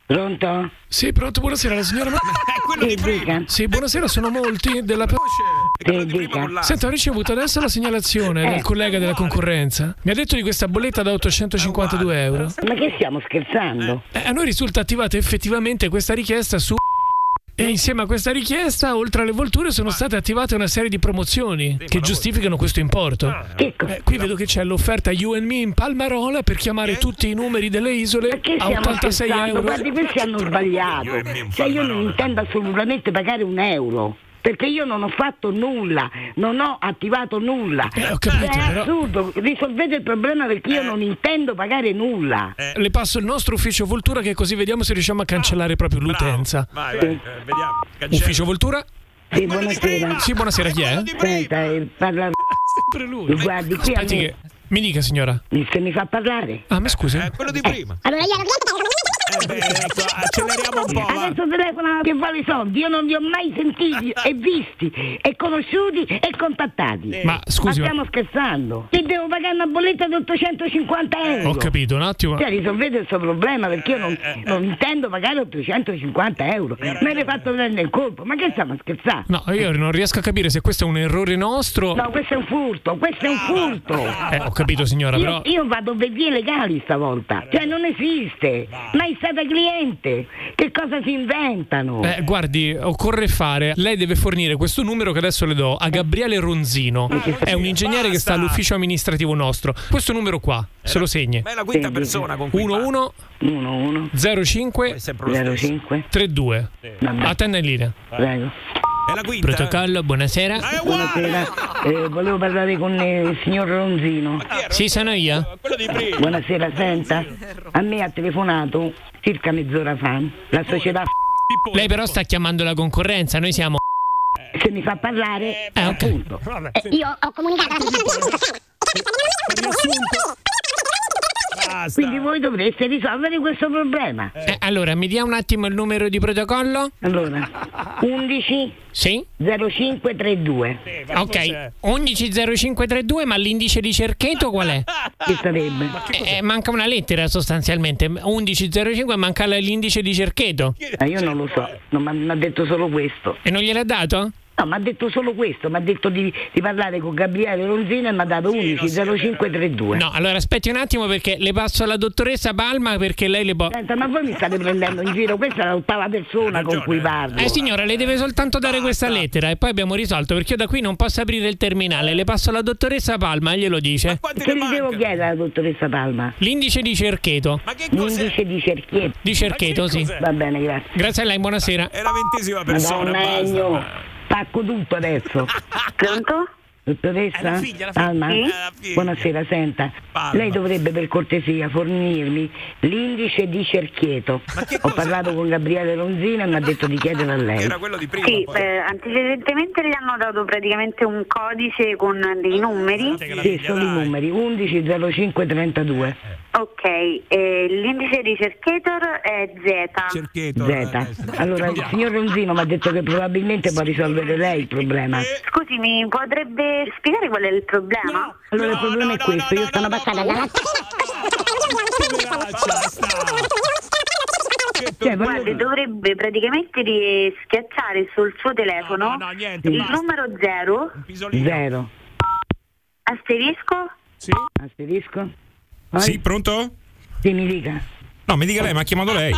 Pronto? Sì, pronto, buonasera, la signora. Sì, dica. Sì, buonasera, sono molti della Sì, dica. Senta, ho ricevuto adesso la segnalazione del collega della concorrenza. Mi ha detto di questa bolletta da 852 euro. Ma che stiamo scherzando? Eh, a noi risulta attivata effettivamente questa richiesta su. E insieme a questa richiesta, oltre alle volture, sono state attivate una serie di promozioni che giustificano questo importo. Che Eh, qui vedo che c'è l'offerta You and Me in Palmarola per chiamare tutti i numeri delle isole a stiamo 86 scherzando? euro. Guardi, questi hanno sbagliato. Cioè io non intendo assolutamente pagare un euro. Perché io non ho fatto nulla, non ho attivato nulla. Eh, ho capito, è però- assurdo, risolvete il problema perché io non intendo pagare nulla. Le passo il nostro ufficio Voltura che così vediamo se riusciamo a cancellare proprio l'utenza. Vai, vai, eh, vediamo. Ufficio Voltura? Sì, buonasera. Sì, buonasera, chi è? Senta, eh, parla. Sempre lui. Guardi, qui a Aspetti me- che... Mi dica, signora. Se mi fa parlare. Ah, ma scusi. quello di prima. Allora io Eh beh, ecco, acceleriamo un po'. va. Adesso telefono che vuole i soldi, io non li ho mai sentiti e visti e conosciuti e contattati. Ma, scusi, Ma ma- stiamo scherzando? Che devo pagare una bolletta di 850 euro? Ho capito, un attimo. Cioè, risolvete il suo problema perché io non, non intendo pagare 850 euro. Me l'hai fatto prendere il colpo. Ma che stiamo scherzando? No, io non riesco a capire se questo è un errore nostro. No, questo è un furto, questo è un furto. Eh, ho capito, signora, Io, però. io vado per vie legali stavolta, cioè non esiste, mai stata cliente, che cosa si inventano? Eh, guardi, occorre fare. Lei deve fornire questo numero che adesso le do a Gabriele Ronzino. È un ingegnere che sta all'ufficio amministrativo nostro. Questo numero qua, se lo segni. Ma è la quinta persona con cui 11 11 05 05 32. Attenda in linea. Prego. È la quinta. Protocollo, buonasera. Buonasera, eh, volevo parlare con eh, il signor Ronzino. Sì, sono io. Buonasera, senta, a me ha telefonato circa mezz'ora fa la società Lei però sta chiamando la concorrenza, noi siamo. se mi fa parlare Eh, ok. appunto. Eh, io ho comunicato quindi voi dovreste risolvere questo problema. Eh, allora, mi dia un attimo il numero di protocollo? Allora, 11 Sì? 0532. Ok, 110532, ma l'indice di cercheto qual è? Che sarebbe? Eh, eh, manca una lettera sostanzialmente. 1105 manca l- l'indice di cercheto. Ma io non lo so, non mi ha detto solo questo. E non gliel'ha dato? No, mi ha detto solo questo, mi ha detto di, di parlare con Gabriele Ronzino e mi ha dato 11 0532. No, allora aspetti un attimo perché le passo alla dottoressa Palma perché lei le può... Senta, ma voi mi state prendendo in giro, questa è l'ottava persona con cui parlo. Eh signora, le deve soltanto dare questa lettera e poi abbiamo risolto perché io da qui non posso aprire il terminale. Le passo alla dottoressa Palma, glielo dice. Che gli devo chiedere alla dottoressa Palma? L'indice di cercheto. L'indice di cerchietto. Di cercheto, sì. Va bene, grazie. Grazie a lei, buonasera. È la ventesima persona. Madonna, stacco tutto adesso. Pronto? Dottoressa? La figlia, la figlia. Alma? La figlia. Buonasera, senta. Palma. Lei dovrebbe per cortesia fornirmi l'indice di cerchieto. Ho parlato con Gabriele Ronzino e mi ha detto di chiedere a lei. Era quello di prima. Sì, eh, antecedentemente gli hanno dato praticamente un codice con dei numeri. Sì, sono i numeri 11 05 32. Ok, eh, l'indice di Cercator è Z. Cercheto. Z. Allora, il signor Ronzino mi ha detto che probabilmente può risolvere lei il problema. Scusi, mi potrebbe spiegare qual è il problema? Allora, il problema è questo: io sono passata dalla. Cioè, voglio Guardi, dire- dovrebbe praticamente schiacciare sul suo telefono No, no, niente. il numero 0, Zero. asterisco, Sì? Asterisco? Poi? Sì, pronto? Sì, mi dica. No, mi dica lei, mi ha chiamato lei.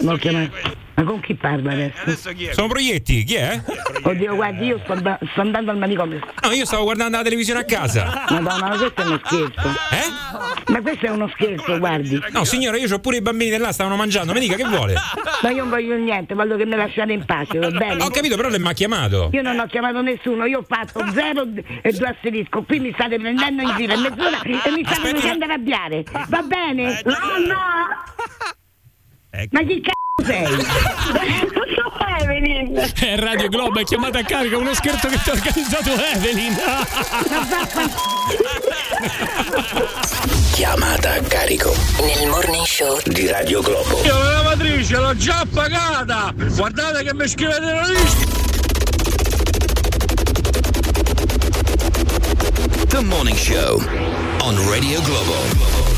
L'ho chiamato. Ma con chi parla adesso? Adesso chi è? Sono Proietti, chi è? Oddio, guardi, io sto, da- sto andando al manicomio. No, io stavo guardando la televisione a casa. Madonna, ma questo è uno scherzo. Eh? Ma questo è uno scherzo, guardi. No, signora, io ho pure i bambini là, stavano mangiando. Mi dica che vuole. Ma io non voglio niente, voglio che mi lasciate in pace, va bene? Ho capito, però lei mi ha chiamato. Io non ho chiamato nessuno, io ho fatto zero e due asterisco, qui mi state prendendo in giro, è mezz'ora e mi state facendo arrabbiare. Va bene? No, no! Ma chi c***o sei? Evelyn! È Radio Globo, è chiamata a carica, uno scherzo che ti ha organizzato Evelyn. Chiamata a carico Nel morning show di Radio Globo. Io la lavatrice l'ho già pagata! Guardate che mi scrivete la lista! The Morning Show on Radio Globo.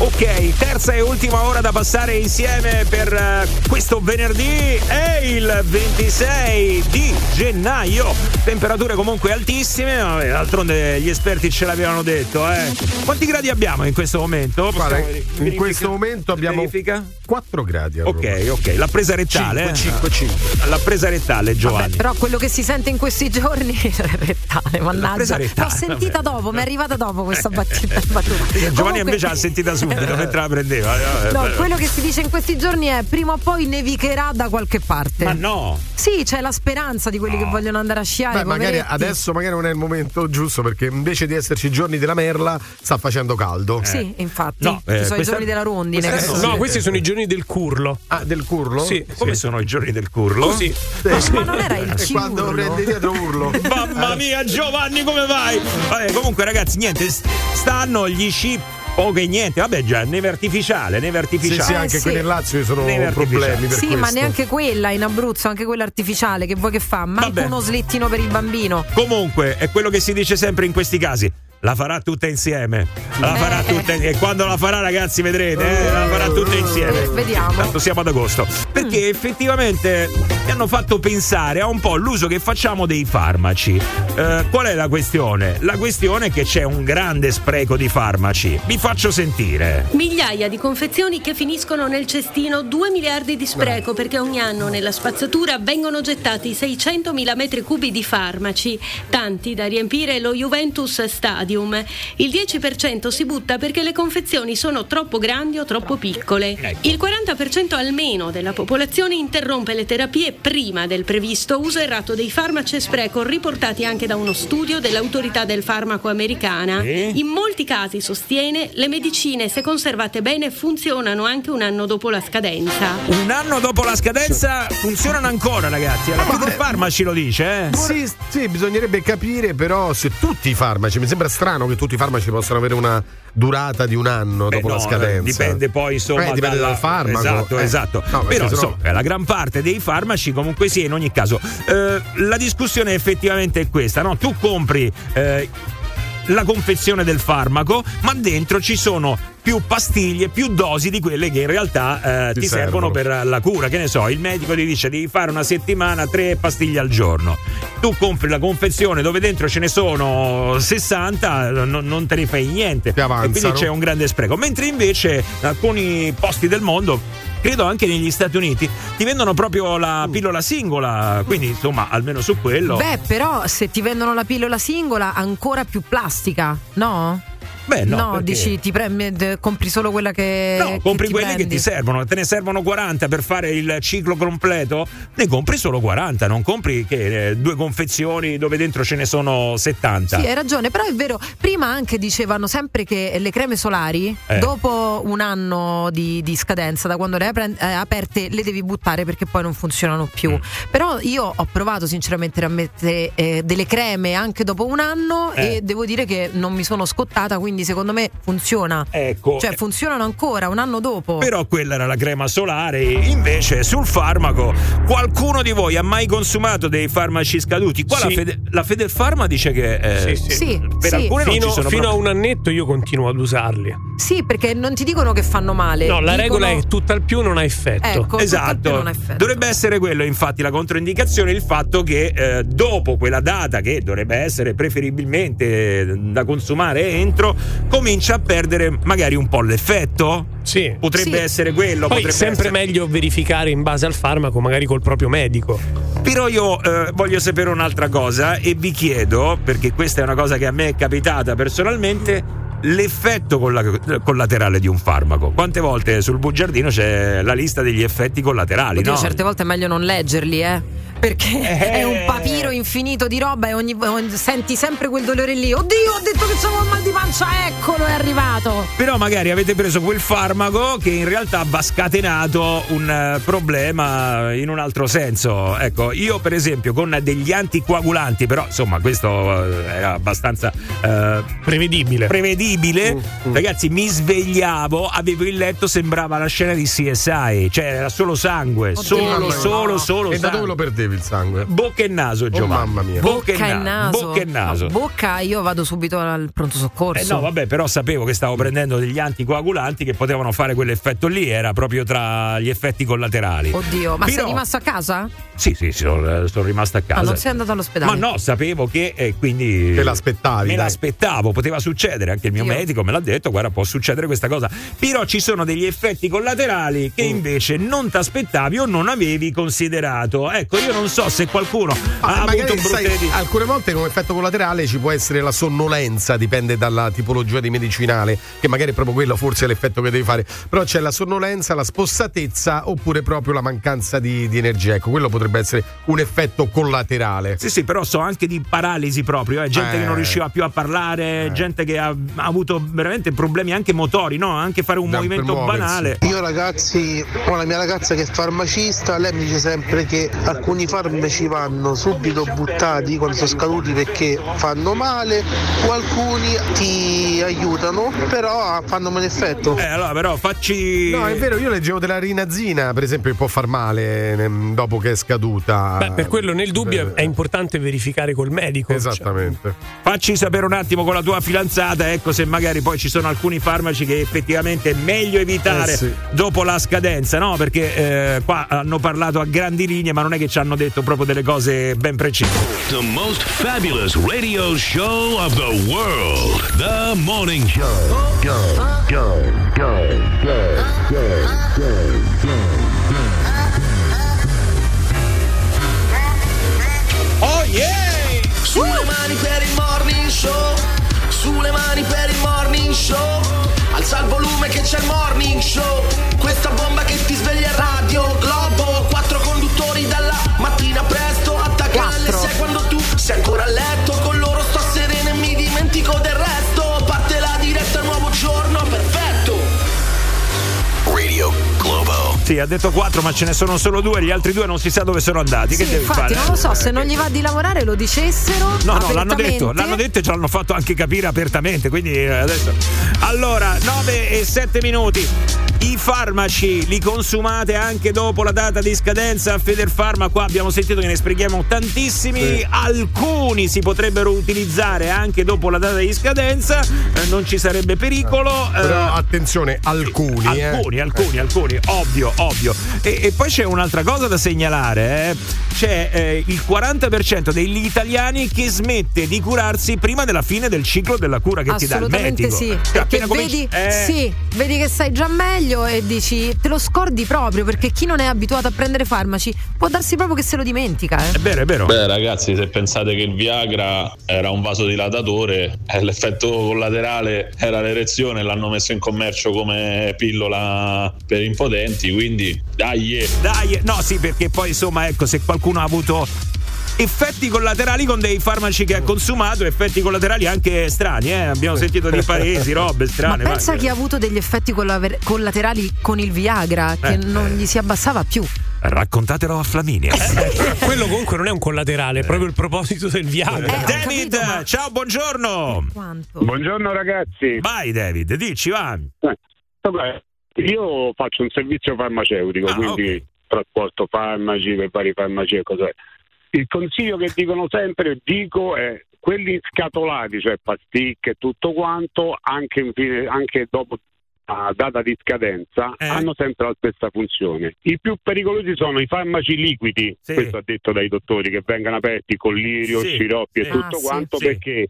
Ok, terza e ultima ora da passare insieme per eh, questo venerdì è il 26 di gennaio. Temperature comunque altissime, vabbè, d'altronde gli esperti ce l'avevano detto, eh. Quanti gradi abbiamo in questo momento? Guarda, in questo momento abbiamo verifica? 4 gradi. Ok, ok, l'ha presa rettale. 5, eh? 5, L'ha presa rettale Giovanni. Però quello che si sente in questi giorni è rettale, mannaggia. presa rettale, L'ho sentita vabbè. dopo, mi è arrivata dopo questa battuta. battuta. Giovanni Comunque- invece l'ha sentita subito mentre la prendeva. Eh, No, eh, quello che si dice in questi giorni è prima o poi nevicherà da qualche parte. Ma no! Sì, c'è la speranza di quelli che vogliono andare a sciare. Beh, magari adesso magari non è il momento giusto perché invece di esserci i giorni della merla sta facendo caldo. Sì, infatti. No, Ci eh, sono i questa- giorni della rondine. questa- che no, No, questi sono i giorni del curlo. Ah, del curlo? Sì. Come sono i giorni del curlo? Così. Ma non era il ciurlo? quando prendi dietro urlo. Mamma mia, Giovanni, come vai? Vabbè, comunque, ragazzi, niente, stanno gli sci poco e niente. Vabbè, già, neve artificiale, neve Sì, artificiale. sì, anche Eh, qui sì. nel Lazio ci sono Neve problemi per Sì, questo. ma neanche quella in Abruzzo, anche quella artificiale, che vuoi che fa? Manco Vabbè. uno slittino per il bambino. Comunque, è quello che si dice sempre in questi casi. La farà tutta insieme. La Eh. farà tutta E quando la farà, ragazzi, vedrete, eh, la farà tutta insieme. Eh, vediamo. Tanto siamo ad agosto. Perché effettivamente mi hanno fatto pensare a un po' l'uso che facciamo dei farmaci. Eh, qual è la questione? La questione è che c'è un grande spreco di farmaci. Vi faccio sentire. Migliaia di confezioni che finiscono nel cestino, 2 miliardi di spreco perché ogni anno nella spazzatura vengono gettati 600.000 metri cubi di farmaci, tanti da riempire lo Juventus Stadium. Il 10% si butta perché le confezioni sono troppo grandi o troppo piccole. Il 40% almeno della popolazione interrompe le terapie prima del previsto uso errato dei farmaci e spreco riportati anche da uno studio dell'autorità del farmaco americana. In molti casi sostiene le medicine se conservate bene funzionano anche un anno dopo la scadenza. Un anno dopo la scadenza funzionano ancora, ragazzi. La Fede Farmaci lo dice, eh? Sì, sì, bisognerebbe capire però se tutti i farmaci, mi sembra strano che tutti i farmaci possano avere una durata di un anno Beh, dopo no, la scadenza. eh, Dipende poi insomma Eh, dipende dalla- dal farmaco. Esatto, Eh. esatto. No, Però insomma, la gran parte dei farmaci comunque sì, in ogni caso. Eh, la discussione effettivamente è questa, no? Tu compri eh, la confezione del farmaco, ma dentro ci sono più pastiglie, più dosi di quelle che in realtà eh, ti, Ti servono. servono. per la cura. Che ne so, il medico ti dice devi fare una settimana tre pastiglie al giorno. Tu compri la confezione dove dentro ce ne sono 60, non, non te ne fai niente. E quindi c'è un grande spreco. Mentre invece in alcuni posti del mondo credo anche negli Stati Uniti, ti vendono proprio la pillola singola, quindi insomma almeno su quello. Beh, però se ti vendono la pillola singola, ancora più plastica, no? Beh, no, perché- dici ti premi- compri solo quella che. No, che compri ti quelli prendi. che ti servono, te ne servono 40 per fare il ciclo completo, ne compri solo 40, non compri che, eh, due confezioni dove dentro ce ne sono 70. Sì, hai ragione, però è vero, prima anche dicevano sempre che le creme solari, Eh. dopo un anno di, di scadenza, da quando le hai eh, aperte, le devi buttare perché poi non funzionano più. Mm. Però io ho provato sinceramente a mettere eh, delle creme anche dopo un anno Eh. e devo dire che non mi sono scottata, quindi secondo me funziona. Ecco. Cioè funzionano ancora un anno dopo. Però quella era la crema solare. Invece sul farmaco, qualcuno di voi ha mai consumato dei farmaci scaduti? Qua la, Sì. Fede, la Fedelfarma dice che eh, Sì, sì. Sì, per sì. alcune non Fino, ci sono fino a proprio- un annetto io continuo ad usarli. Sì, perché non ti dicono che fanno male. No, la dicono- regola è tutt'al più non ha effetto. Ecco, tutto al più Esatto, non ha effetto. dovrebbe essere quello infatti la controindicazione, il fatto che eh, dopo quella data che dovrebbe essere preferibilmente eh, da consumare entro, comincia a perdere magari un po' l'effetto. Sì. Potrebbe Sì. essere quello. Poi potrebbe sempre essere- meglio verificare in base al farmaco, magari col proprio medico. Però io eh, voglio sapere un'altra cosa e vi chiedo, perché questa è una cosa che a me è capitata personalmente, l'effetto colla- collaterale di un farmaco. Quante volte sul bugiardino c'è la lista degli effetti collaterali, Oddio, no? certe volte è meglio non leggerli, eh. Perché è un papiro infinito di roba e ogni, ogni- senti sempre quel dolore lì. Oddio, ho detto che c'avevo il mal di pancia, eccolo, è arrivato. Però magari avete preso quel farmaco che in realtà va scatenato un eh, problema in un altro senso. Ecco, io per esempio con degli anticoagulanti, però insomma questo eh, è abbastanza eh, Prevedibile. prevedibile, ragazzi mi svegliavo, avevo il letto, sembrava la scena di CSI, cioè era solo sangue, solo, Mamma mia. solo, solo E da dove sangue. lo perdevi il sangue? Bocca e naso, Giovanni. mamma mia. Bocca, Bocca e naso. Bocca e naso. Bocca, io vado subito al pronto Eh soccorso. no, vabbè, però sapevo che stavo prendendo degli anticoagulanti che potevano fare quell'effetto lì, era proprio tra gli effetti collaterali. Oddio, ma Però- sei rimasto a casa? Sì, sì, sono, sono rimasto a casa. Ah, non sei andato all'ospedale? Ma no, sapevo che eh, quindi. Te l'aspettavi, Me dai. l'aspettavo, poteva succedere. Anche il mio Io. medico me l'ha detto: guarda, può succedere questa cosa. Però ci sono degli effetti collaterali Mm. che invece non ti aspettavi o non avevi considerato. Ecco, io non non so se qualcuno ha Ah, magari, avuto sai, brutte di- alcune volte come effetto collaterale ci può essere la sonnolenza, dipende dalla tipologia di medicinale, che magari è proprio quello forse è l'effetto che devi fare. Però c'è la sonnolenza, la spossatezza oppure proprio la mancanza di, di energia. Ecco, quello potrebbe essere un effetto collaterale. Sì, sì, però so anche di paralisi proprio, eh, gente Eh. che non riusciva più a parlare, gente che ha, ha avuto veramente problemi anche motori, no? Anche fare un Da- movimento banale. Io ragazzi, ho la mia ragazza che è farmacista, lei mi dice sempre che alcuni farmaci vanno subito buttati quando sono scaduti perché fanno male, o alcuni ti aiutano, però fanno meno effetto. Eh, allora però facci... No, è vero, io leggevo della rinazina, per esempio, che può far male dopo che è scaduta. Beh, per quello nel dubbio è importante verificare col medico. Esattamente. Facci sapere un attimo con la tua fidanzata, ecco se magari poi ci sono alcuni farmaci che effettivamente è meglio evitare Eh sì. dopo la scadenza, no? Perché eh, qua hanno parlato a grandi linee, ma non è che ci hanno detto proprio delle cose ben precise. The most fabulous radio show of the world. The Morning Show. Oh yeah! Sulle mani per il morning show, sulle mani per il morning show. Alza il volume che c'è il morning show. Questa bomba che ti sveglia Radio ha detto quattro, ma ce ne sono solo due, gli altri due non si sa dove sono andati. Sì, che devi infatti, fare? non lo so, se non gli va di lavorare lo dicessero. No, no, l'hanno detto, l'hanno detto e ce l'hanno fatto anche capire apertamente. Quindi adesso. Allora, 9 e 7 minuti. I farmaci li consumate anche dopo la data di scadenza a Federfarma. Qua abbiamo sentito che ne sprechiamo tantissimi. Sì. Alcuni si potrebbero utilizzare anche dopo la data di scadenza. Eh, non ci sarebbe pericolo. eh, Però attenzione, alcuni. eh. alcuni, alcuni, alcuni, ovvio, ovvio. E, e poi c'è un'altra cosa da segnalare: eh. c'è eh, il 40% degli italiani che smette di curarsi prima della fine del ciclo della cura che ti dà il Assolutamente medico. sì. Cioè, Perché cominci- vedi, eh, sì, vedi che stai già meglio e dici te lo scordi proprio perché chi non è abituato a prendere farmaci può darsi proprio che se lo dimentica. Eh. È vero, è vero. Beh ragazzi, se pensate che il Viagra era un vasodilatatore, eh, l'effetto collaterale era l'erezione, l'hanno messo in commercio come pillola per impotenti, quindi dai. eh. Dai, no, sì, perché poi insomma, ecco, se qualcuno ha avuto effetti collaterali con dei farmaci che ha consumato, effetti collaterali anche strani, eh. Abbiamo sentito di paresi, robe Ma strane. pensa vai. chi ha avuto degli effetti collaver- collaterali con il Viagra che Eh, non gli si abbassava più. Raccontatelo a Flaminia. Quello comunque non è un collaterale, è proprio il proposito del Viagra. David, ciao, buongiorno. Buongiorno ragazzi. Vai David, dici, va. Vabbè, io faccio un servizio farmaceutico, Ah, quindi trasporto farmaci per vari farmaci e cos'è. Il consiglio che dicono sempre, dico, è quelli scatolati, cioè pasticche e tutto quanto, anche, in fine- anche dopo la data di scadenza, Eh. hanno sempre la stessa funzione. I più pericolosi sono i farmaci liquidi, Sì. questo ha detto dai dottori, che vengono aperti con lirio, Sì. sciroppi Sì. e tutto Ah, quanto, perché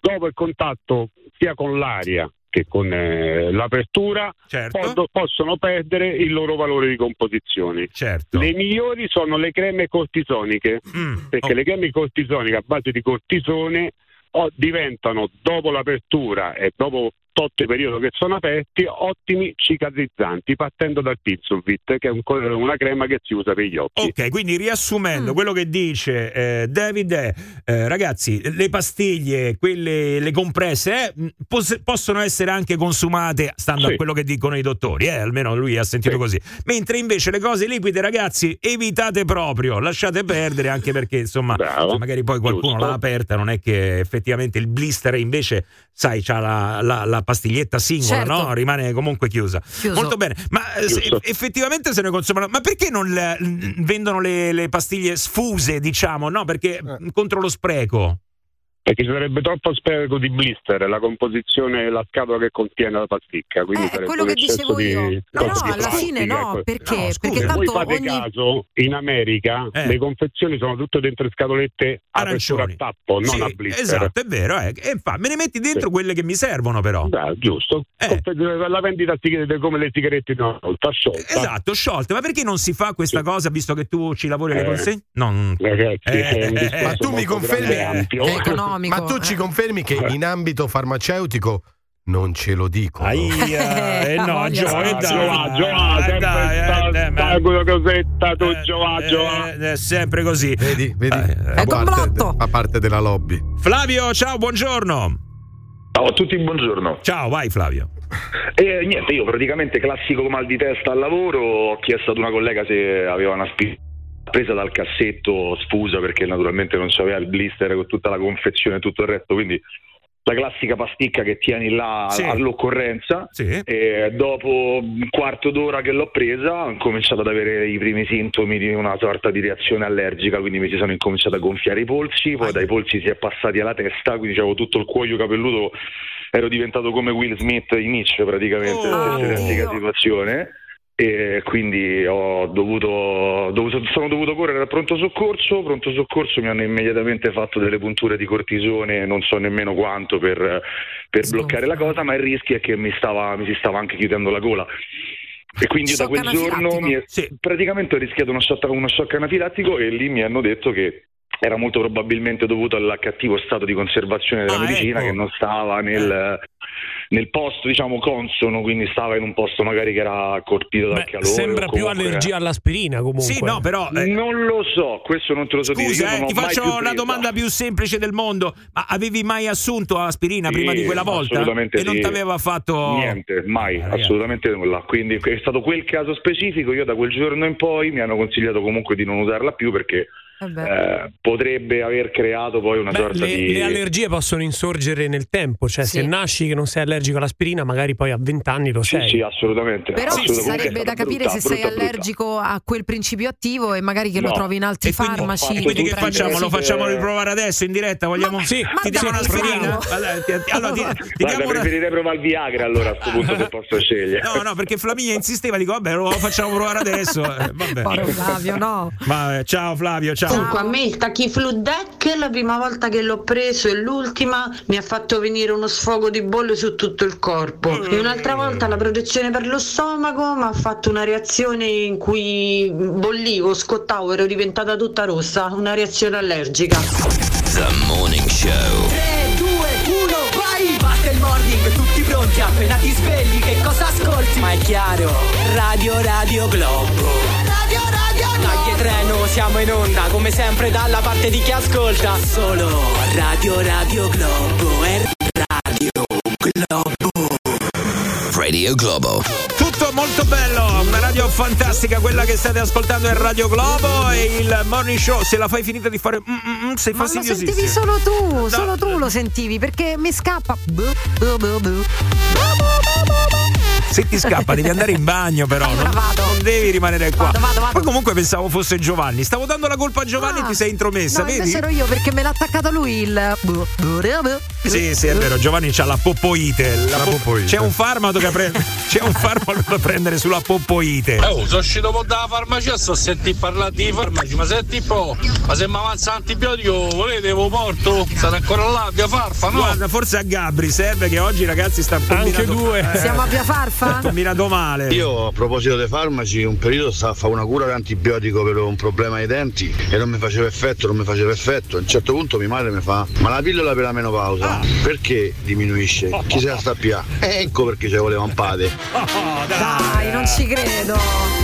dopo il contatto sia con l'aria che con eh, l'apertura Certo. pod- possono perdere il loro valore di composizione. Certo. Le migliori sono le creme cortisoniche, Mm, perché le creme cortisoniche a base di cortisone o- diventano dopo l'apertura e dopo tot periodo che sono aperti ottimi cicatrizzanti partendo dal Pizovit che è un una crema che si usa per gli occhi. Ok, quindi riassumendo, quello che dice eh, David è, eh, ragazzi, le pastiglie, quelle, le compresse, eh, mh, pos- possono essere anche consumate, stando Sì. a quello che dicono i dottori, eh, almeno lui ha sentito così. Mentre invece le cose liquide, ragazzi, evitate proprio, lasciate perdere, anche perché, insomma, se magari poi qualcuno Giusto. l'ha aperta, non è che effettivamente il blister invece, sai, c'ha la, la- la pastiglietta singola, Certo. no? Rimane comunque chiusa. Chiuso. Molto bene, ma eh, se- effettivamente se ne consumano. Ma perché non le- vendono le, le pastiglie sfuse, diciamo? No, perché Eh. mh, contro lo spreco. Perché ci sarebbe troppo spreco di blister, la composizione, la scatola che contiene la pasticca. Quindi Eh, quello che dicevo io. di No, cose no, alla fine no, ecco. perché? No, perché se voi tanto fate ogni... caso, in America Eh. le confezioni sono tutte dentro le scatolette a apertura a Arancioni. tappo, non Sì, a blister. Esatto, è vero. eh. E fa, me ne metti dentro Sì. quelle che mi servono, però. Beh, giusto. La vendita come le sigarette di una volta sciolta. Esatto, sciolte. Ma perché non si fa questa cosa visto che tu ci lavori Eh. consegne? Non... Ragazzi, un Eh, discorso Ma tu mi confermi grande ampio. che- economico, Ma tu ci eh. confermi che in ambito farmaceutico non ce lo dicono. Aia, eh no, Gio, eh, dai, Giova, Giova, eh, dai, cosetta tu. È sempre così. Vedi, vedi? Eh, Fa È parte, complotto. fa parte della lobby. Flavio, ciao, buongiorno. Ciao a tutti, buongiorno. Ciao, vai Flavio. E niente, io praticamente classico mal di testa al lavoro, ho chiesto ad una collega se aveva una spina presa dal cassetto sfusa perché naturalmente non c'aveva il blister con tutta la confezione e tutto il resto, quindi la classica pasticca che tieni là Sì. all'occorrenza Sì. e dopo un quarto d'ora che l'ho presa ho cominciato ad avere i primi sintomi di una sorta di reazione allergica, quindi mi si sono incominciato a gonfiare i polsi, poi dai polsi si è passati alla testa, quindi avevo tutto il cuoio capelluto, ero diventato come Will Smith in Nietzsche praticamente Oh. nella precedente situazione e quindi ho dovuto, dovuto- sono dovuto correre al pronto soccorso, pronto soccorso mi hanno immediatamente fatto delle punture di cortisone, non so nemmeno quanto per, per bloccare la cosa, ma il rischio è che mi, stava- mi si stava anche chiudendo la gola. E quindi da quel giorno è- praticamente ho rischiato uno shock, uno shock anafilattico e lì mi hanno detto che era molto probabilmente dovuto al cattivo stato di conservazione della Ah, medicina ecco. che non stava nel, nel posto diciamo consono, quindi stava in un posto magari che era colpito dal Beh, calore. sembra più allergia all'aspirina comunque. Sì, no, però. eh, Non lo so, questo non te lo so dire. Scusa, non eh, ti faccio presa. domanda più semplice del mondo. Ma avevi mai assunto aspirina Sì, prima di quella volta? assolutamente E non sì. ti aveva fatto. Niente, mai, Ah, assolutamente nulla. Quindi è stato quel caso specifico. Io da quel giorno in poi mi hanno consigliato comunque di non usarla più perché. Eh, potrebbe aver creato poi una Beh, sorta le, di. le allergie possono insorgere nel tempo, cioè Sì. se nasci che non sei allergico all'aspirina, magari poi a 20 anni lo Sì, sei. sì, assolutamente. Però assolutamente. sarebbe da capire brutta, se sei brutta, brutta. allergico a quel principio attivo e magari che lo No. trovi in altri E quindi- farmaci. E quindi che facciamo? Lo facciamo riprovare adesso in diretta? Vogliamo... Sì, Ma ti diamo un'aspirina? Flavio. Allora, ti, allora, ti- ti Guarda, diamo una... preferirei provare il Viagra allora a questo punto se posso scegliere. No, no, perché Flaminia insisteva, dico vabbè, lo facciamo provare adesso. Eh, vabbè. Povero Flavio, no. Ma, eh, ciao Flavio, ciao. Comunque a me il Tachiflu Deck la prima volta che l'ho preso e l'ultima mi ha fatto venire uno sfogo di bolle su tutto il corpo e un'altra volta la protezione per lo stomaco mi ha fatto una reazione in cui bollivo, scottavo, ero diventata tutta rossa, una reazione allergica. The Morning Show. 3, 2, 1, vai! Il morning, tutti pronti, appena ti svegli, che cosa ascolti? Ma è chiaro, Radio Radio Globo. Siamo in onda, come sempre dalla parte di chi ascolta. Solo Radio Radio Globo, è Radio Globo. Radio Globo. Tutto molto bello, una radio fantastica, quella che state ascoltando è Radio Globo e il morning show. Se la fai finita di fare, mm, mm, mm, sei Ma lo fastidiosissimo. sentivi solo tu, solo tu lo sentivi perché mi scappa. Bu, bu, bu, bu. Se ti scappa devi andare in bagno però, Allora non, vado. non devi rimanere qua. Vado, vado, vado. Ma comunque pensavo fosse Giovanni. Stavo dando la colpa a Giovanni e Ah. ti sei intromessa, No, vedi? invece ero io perché me l'ha attaccato lui il. bu, bu, bu, bu. Sì, sì, è vero, Giovanni c'ha la poppoite. La La po- poppoite. C'è un farmaco che pre- c'è un farmaco da prendere sulla poppoite. Oh, sono uscito dalla farmacia, sto sentire parlare di farmaci, ma senti po', ma se mi avanza l'antibiotico, volete, ve lo porto? State ancora là, via farfa, no? Guarda, forse a Gabri serve che oggi ragazzi sta Anche due. eh, Siamo a via Farfa? Combinato male. Io a proposito dei farmaci, un periodo stavo a fare una cura d'antibiotico per un problema ai denti e non mi faceva effetto, non mi faceva effetto. A un certo punto mia madre mi fa: Ma la pillola per la menopausa perché diminuisce? Chi se la sta a pià? Ecco perché ci voleva un padre. Oh, Dai, non ci credo.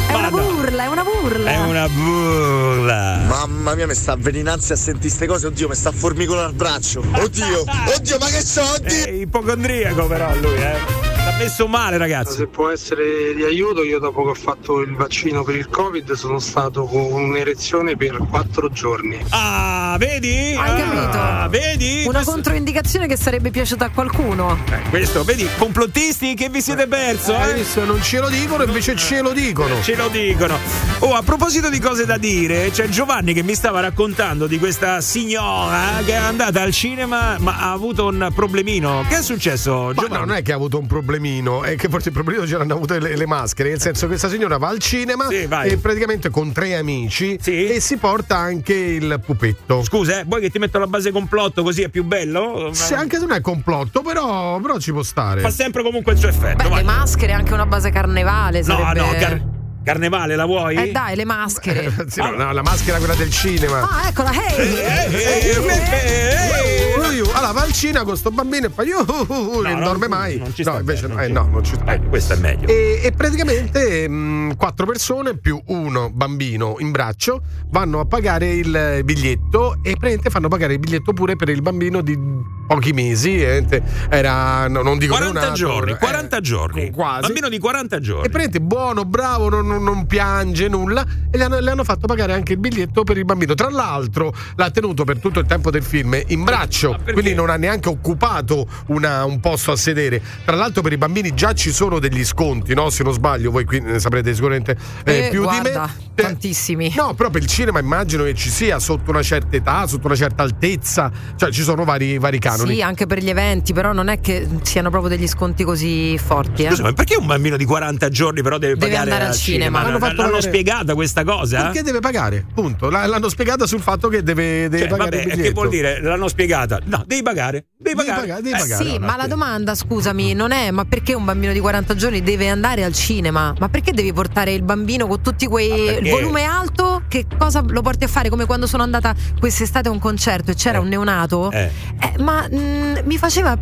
È una burla, è una burla. È una burla. Mamma mia, mi sta avvelenanza a sentire queste cose. Oddio, mi sta formicolando il braccio. Oddio, oddio, ma che so? Oddio. È ipocondriaco però lui, eh. Messo male, Ma ragazzi. Se può essere di aiuto, io dopo che ho fatto il vaccino per il Covid sono stato con un'erezione per quattro giorni. Ah, vedi? Hai capito? Ah, vedi? Una controindicazione che sarebbe piaciuta a qualcuno. Questo, vedi, complottisti che vi siete perso, eh? visto? Non ce lo dicono, invece ce lo dicono. Ce lo dicono. Oh, a proposito di cose da dire, c'è Giovanni che mi stava raccontando di questa signora che è andata al cinema ma ha avuto un problemino. Che è successo, Ma Giovanni? no, non è che ha avuto un problemino, è che forse il problemino c'erano avute le, le maschere. Nel senso che questa signora va al cinema Sì, e praticamente con tre amici e si porta anche il pupetto. Scusa, eh, vuoi che ti metto la base complotto così è più bello? Se anche se non è complotto, però, però ci può stare. Fa sempre comunque il suo effetto. Beh, vai. le maschere, anche una base carnevale. No, Sarebbe... no, car- carnevale la vuoi? Eh dai, le maschere. Sì, no, no, la maschera quella del cinema. Ah, eccola, hey! Uh, uh, Allora va al cinema con sto bambino e poi uh, uh, uh, non dorme mai. non ci no, sta invece bene, no, non eh, ci- no, non ci sta. Eh, questo è meglio. E, e praticamente mh, quattro persone più uno bambino in braccio vanno a pagare il biglietto e praticamente fanno pagare il biglietto pure per il bambino di pochi mesi. eh, Era, no, non dico 40 neonato, giorni, eh, 40 giorni. quasi. Bambino di 40 giorni. E praticamente buono, bravo, non, non- non piange nulla. E le hanno, le hanno fatto pagare anche il biglietto per il bambino. Tra l'altro, l'ha tenuto per tutto il tempo del film in braccio, quindi non ha neanche occupato una- un posto a sedere. Tra l'altro, per i bambini già ci sono degli sconti, no? Se non sbaglio, voi qui ne saprete sicuramente eh, Eh, più guarda, di me. tantissimi. No, però per il cinema immagino che ci sia sotto una certa età, sotto una certa altezza, cioè ci sono vari, vari canoni. Sì, anche per gli eventi, però non è che siano proprio degli sconti così forti. Eh? Scusa, ma perché un bambino di 40 giorni però deve, Deve pagare andare al cinema. Fatto l'hanno pagare- spiegata questa cosa? Perché deve pagare? Punto. L'hanno spiegata sul fatto che deve, deve Cioè, pagare vabbè, il biglietto. che vuol dire? L'hanno spiegata? No, devi pagare. Devi Devi pagare. pagare, devi Eh, pagare. Sì, ma la domanda, scusami, non è ma perché un bambino di 40 giorni deve andare al cinema? Ma perché devi portare il bambino con tutti quei. il volume alto? Che cosa lo porti a fare? Come quando sono andata quest'estate a un concerto e c'era un neonato? Eh. Eh, ma mm, mi faceva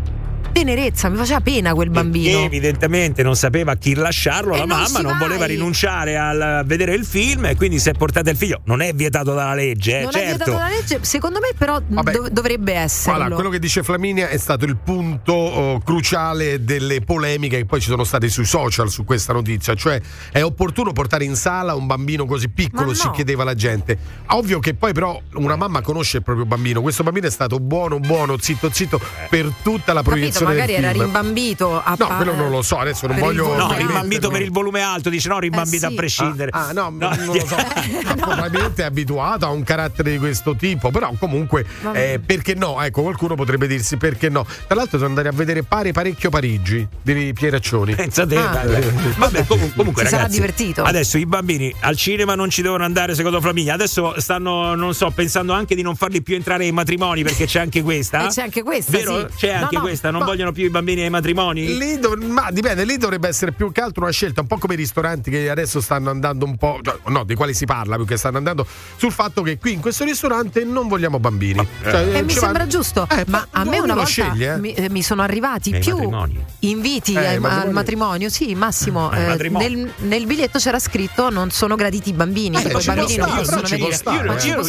tenerezza, mi faceva pena quel bambino. Che evidentemente non sapeva a chi lasciarlo, E la non mamma non vai. voleva rinunciare al- a vedere il film e quindi si è portato il figlio. Non è vietato dalla legge, eh, non è certo. vietato dalla legge, secondo me, però Vabbè. dov- dovrebbe esserlo. Allora, quello che dice Flaminia è stato il punto oh, cruciale delle polemiche che poi ci sono state sui social su questa notizia. Cioè, è opportuno portare in sala un bambino così piccolo, Ma si no. chiedeva la gente. Ovvio che poi, però, una mamma conosce il proprio bambino. Questo bambino è stato buono, buono, zitto, zitto per tutta la proiezione magari del era film. rimbambito a No, pa- quello non lo so, adesso non voglio. No, rimbambito per il volume alto, dice no, rimbambito Eh, sì. a prescindere. Ah, ah, no, non lo so. Probabilmente è abituato a un carattere di questo tipo, però comunque eh, perché no? Ecco, qualcuno potrebbe dirsi perché no. Tra l'altro sono andati a vedere Pare parecchio Parigi di Pieraccioni. Pensate, Ah. vabbè, Vabbè, comu- comunque Si sarà divertito. adesso i bambini al cinema non ci devono andare secondo Flaminia. Adesso stanno, non so, pensando anche di non farli più entrare ai matrimoni perché c'è anche questa. Eh, c'è anche questa, Vero? sì. C'è No, anche no, questa, non ma- vogliono più i bambini ai matrimoni? Lì dov- ma dipende, lì dovrebbe essere più che altro una scelta, un po' come i ristoranti che adesso stanno andando un po', cioè, no, dei quali si parla più che stanno andando sul fatto che qui in questo ristorante non vogliamo bambini. Cioè, E eh, mi ci sembra va- giusto, Eh, ma a me una volta sceglie, eh. mi, eh, mi sono arrivati Ai più matrimoni. inviti Eh, ai- matrimonio. al matrimonio. Sì, Massimo, Ai eh, matrimoni. nel, nel biglietto c'era scritto non sono graditi i bambini, Eh, i bambini non stare, possono venire.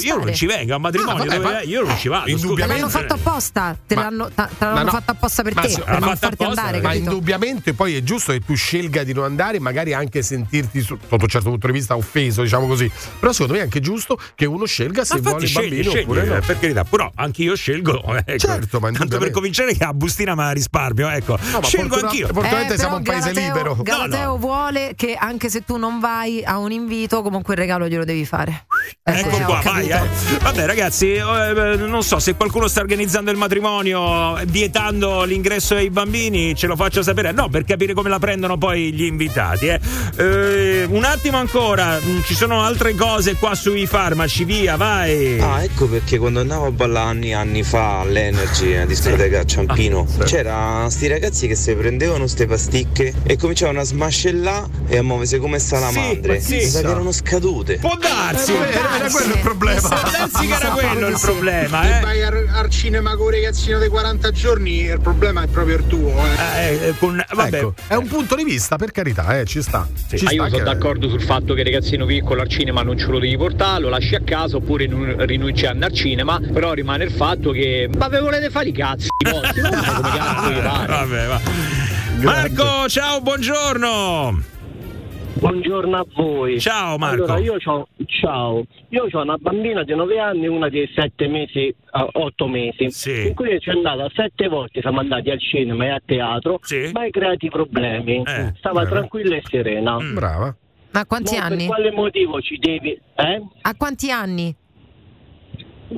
Io, non- Ma ci vengo a matrimonio, Ah, vabbè, dove- ma- io non ci vado. Te Indubbiamente- l'hanno fatto apposta, te Ma- l'hanno, te Ma fatto apposta per Ma te, sì, per non farti apposta, andare, Ma capito? indubbiamente poi è giusto che tu scelga di non andare, magari anche sentirti sotto un certo punto di vista offeso, diciamo così. Però secondo me è anche giusto che uno scelga se vuole scegli, bambino scegli, oppure no. eh, per carità, però anche io scelgo. Ecco. Certo, ma Tanto per cominciare che a bustina ma risparmio, ecco. No, ma scelgo fortuna- anch'io. Fortunatamente Eh, siamo però un paese Galateo- libero. Galateo No, no. vuole che anche se tu non vai a un invito, comunque il regalo glielo devi fare. Ecco Eh, ho qua, vai. eh. Vabbè, ragazzi, eh, non so se qualcuno sta organizzando il matrimonio vietando l'ingresso ai bambini, ce lo faccio sapere. No, per capire come la prendono poi gli invitati. eh. Eh, un attimo ancora, mm, ci sono altre cose qua sui farmaci, via, vai. Ah, ecco perché quando andavo a ballare anni, anni fa all'Energy, a discoteca a Ciampino, c'era sti ragazzi che si prendevano ste pasticche e cominciavano a smascellare e a muoversi come salamandre. Sì, Mi sì. sa che erano scadute. Può darsi. Eh, era, era quello il problema. Darsi che era quello il problema, Se eh. vai al, al cinema con un ragazzino di 40 giorni, il problema è proprio il tuo. Eh. Eh, eh, con- vabbè, Ecco, è un punto di vista, per carità, eh, ci sta. Ci Ma sta io sono che- d'accordo sul fatto che il ragazzino piccolo al cinema non ce lo devi portare, lo lasci a casa oppure non rinunci a andare al cinema, però rimane il fatto che ma ve volete fare i cazzi so come cazzo pare. Vabbè, va. Marco, ciao, buongiorno. Buongiorno a voi. Ciao Marco. Allora, io ho ciao. Io ho una bambina di 9 anni e una di 7 mesi, 8 mesi. Sì. In cui ci è andata sette volte, siamo andati al cinema e a teatro, ma hai creati problemi. Eh, Stava brava. tranquilla e serena. Mm. Brava. Ma a quanti Mo anni? Per quale motivo ci devi. Eh? A quanti anni?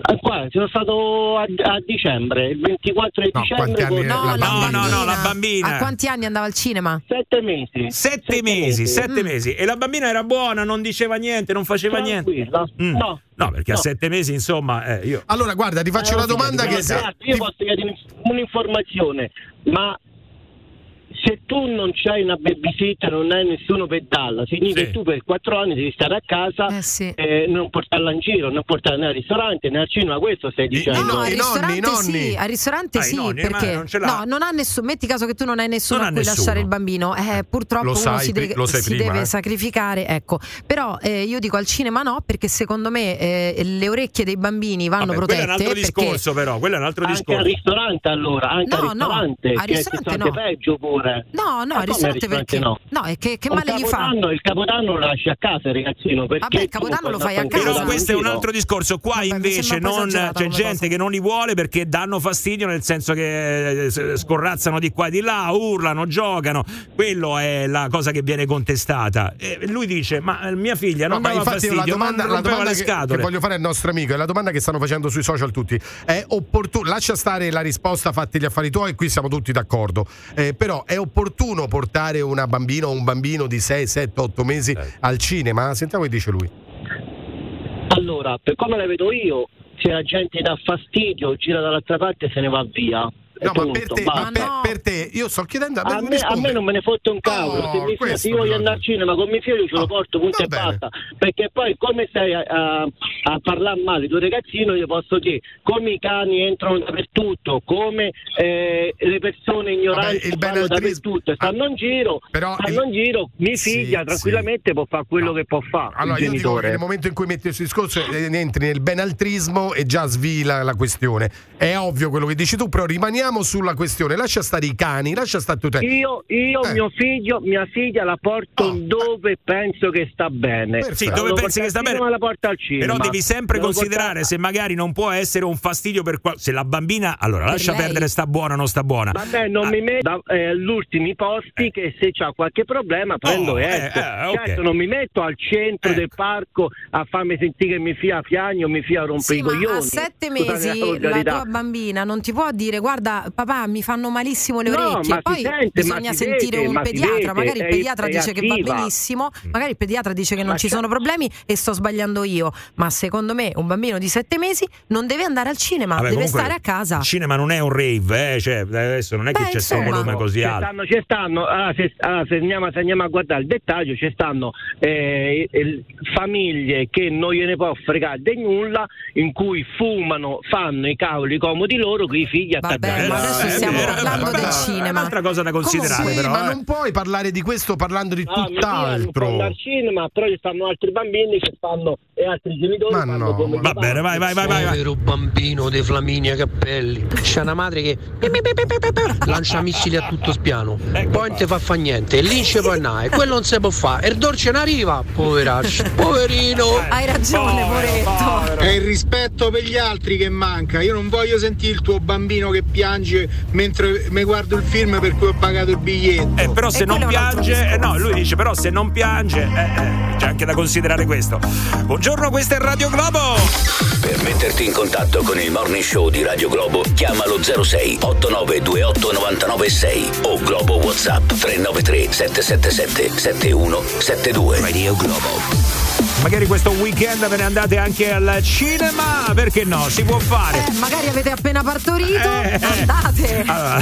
Ah, qua, sono stato a, a dicembre, il 24 di dicembre. con- No, la No, no, no, la A bambina. quanti anni andava al cinema? Sette mesi. Sette mesi, sette mesi. E la bambina era buona, non diceva niente, non faceva niente. Mm. No. No, perché a No. sette mesi, insomma, eh, io. Allora, guarda, ti faccio Eh, una domanda che. guarda, Io posso chiedere un'informazione, ma se tu non c'hai una babysitter, non hai nessuno per darla, significa Sì. che tu per quattro anni devi stare a casa e non portarla in giro, non portarla né al ristorante né al cinema, questo stai dicendo? No, al ristorante sì, al ristorante Ah, sì, nonni, perché non ce l'ha. no, non ha nessuno, metti caso che tu non hai nessuno Non a cui nessuno. lasciare il bambino, eh, purtroppo Lo uno sai si, deve, lo sai si prima, deve eh. sacrificare, ecco. Però eh, io dico al cinema no, perché secondo me eh, le orecchie dei bambini vanno Vabbè, quello è protette un altro perché discorso, però. Quello è un altro Anche discorso. al ristorante allora, anche No, al no, ristorante, al è il ristorante ristorante no. peggio pure. No, no, al come ristorante perché no? no, e che, che male gli fa? Il capodanno lo lasci a casa, ragazzino. Perché Vabbè, il capodanno lo fai a casa. Però questo è un altro discorso. Qua invece un po' non, c'è gente cosa. che non li vuole perché danno fastidio, nel senso che eh, scorrazzano di qua e di là, urlano, giocano. Quello è la cosa che viene contestata. E lui dice: Ma eh, mia figlia non No, ma dava infatti fastidio, la domanda, ma la rompeva domanda le che, scatole. che voglio fare al nostro amico è la domanda che stanno facendo sui social tutti. È opportuno, lascia stare la risposta, fatti gli affari tuoi, qui siamo tutti d'accordo. Eh, però è opportuno portare una bambina o un bambino di 6, 7, 8 mesi al cinema? Sentiamo che dice lui. Allora, per come la vedo io, se la gente dà fastidio, gira dall'altra parte e se ne va via. No, ma per te, ma per, per te, io sto chiedendo A me, a me non me ne fotte un cavolo, se, mi- questo se io voglio andare al cinema con mio figlio ce lo porto, punto e basta. Perché poi come stai a, a, a parlare male di tuo ragazzino, io posso dire come i cani entrano dappertutto, come eh, le persone ignoranti vanno dappertutto, stanno in giro, stanno in giro, mia figlia tranquillamente può fare quello che può fare. Allora, il io dico che nel momento in cui metti questo discorso eh, entri nel benaltrismo e già svila la questione. È ovvio quello che dici tu, però rimaniamo sulla questione. Lascia stare i cani, lascia stare tutte. Io, io Eh. mio figlio, mia figlia la porto dove penso che sta bene. Sì, La dove pensi che sta portare bene? La porta al cinema. Però devi sempre Devo considerare se magari non può essere un fastidio per qual- se la bambina, allora Per lascia lei. perdere sta buona o non sta buona. Vabbè, non mi metto eh, agli ultimi posti che se c'ha qualche problema prendo eh, e esco. eh, ok. Certo, non mi metto al centro del parco a farmi sentire che mi fia piagno, mi fia rompe Sì, i ma coglioni. a sette mesi la tua bambina non ti può dire guarda papà mi fanno malissimo le No, orecchie ma poi sente, bisogna sentire vede, un ma pediatra vede, magari il è- pediatra è dice che va benissimo magari il pediatra dice che non Ma ci c'è- sono problemi e sto sbagliando io ma secondo me un bambino di sette mesi non deve andare al cinema Vabbè, deve comunque, stare a casa Il cinema non è un rave, eh, cioè, adesso non è che Beh, c'è sto insomma. volume così Ci alto. stanno, ci stanno ah, se, ah, se andiamo, se andiamo a guardare il dettaglio, ci stanno eh, il- famiglie che non gliene può fregare di nulla, in cui fumano, fanno i cavoli comodi loro, con i figli attaccati. Ma adesso stiamo parlando del È cinema un'altra cosa da considerare, Sì, però. ma eh. non puoi parlare di questo parlando di No, non può tutt'altro. al cinema, però ci stanno altri bambini che fanno e altri genitori Ma fanno no, come Va bene, vai, vai, vai, vai. Povero bambino di Flaminia Cappelli. C'è una madre che lancia missili a tutto spiano. Poi non ti fa fa niente. E lì non ci può andare. Quello non si può fare. E il dolce non arriva. Poveraccio. Poverino. hai ragione poveretto È il rispetto per gli altri che manca. Io non voglio sentire il tuo bambino che piange mentre mi guardo il film per cui ho pagato il biglietto. Eh, però se non piange, eh, no, lui dice però se non piange, eh, eh, c'è anche da considerare questo. Buongiorno, questa è Radio Globo. Per metterti in contatto con il Morning Show di Radio Globo, chiamalo 06 8928 996 o Globo WhatsApp 393 777 7172. Radio Globo. Magari questo weekend ve ne andate anche al cinema, perché no? Si può fare. Eh, magari avete appena partorito Eh, andate Allora,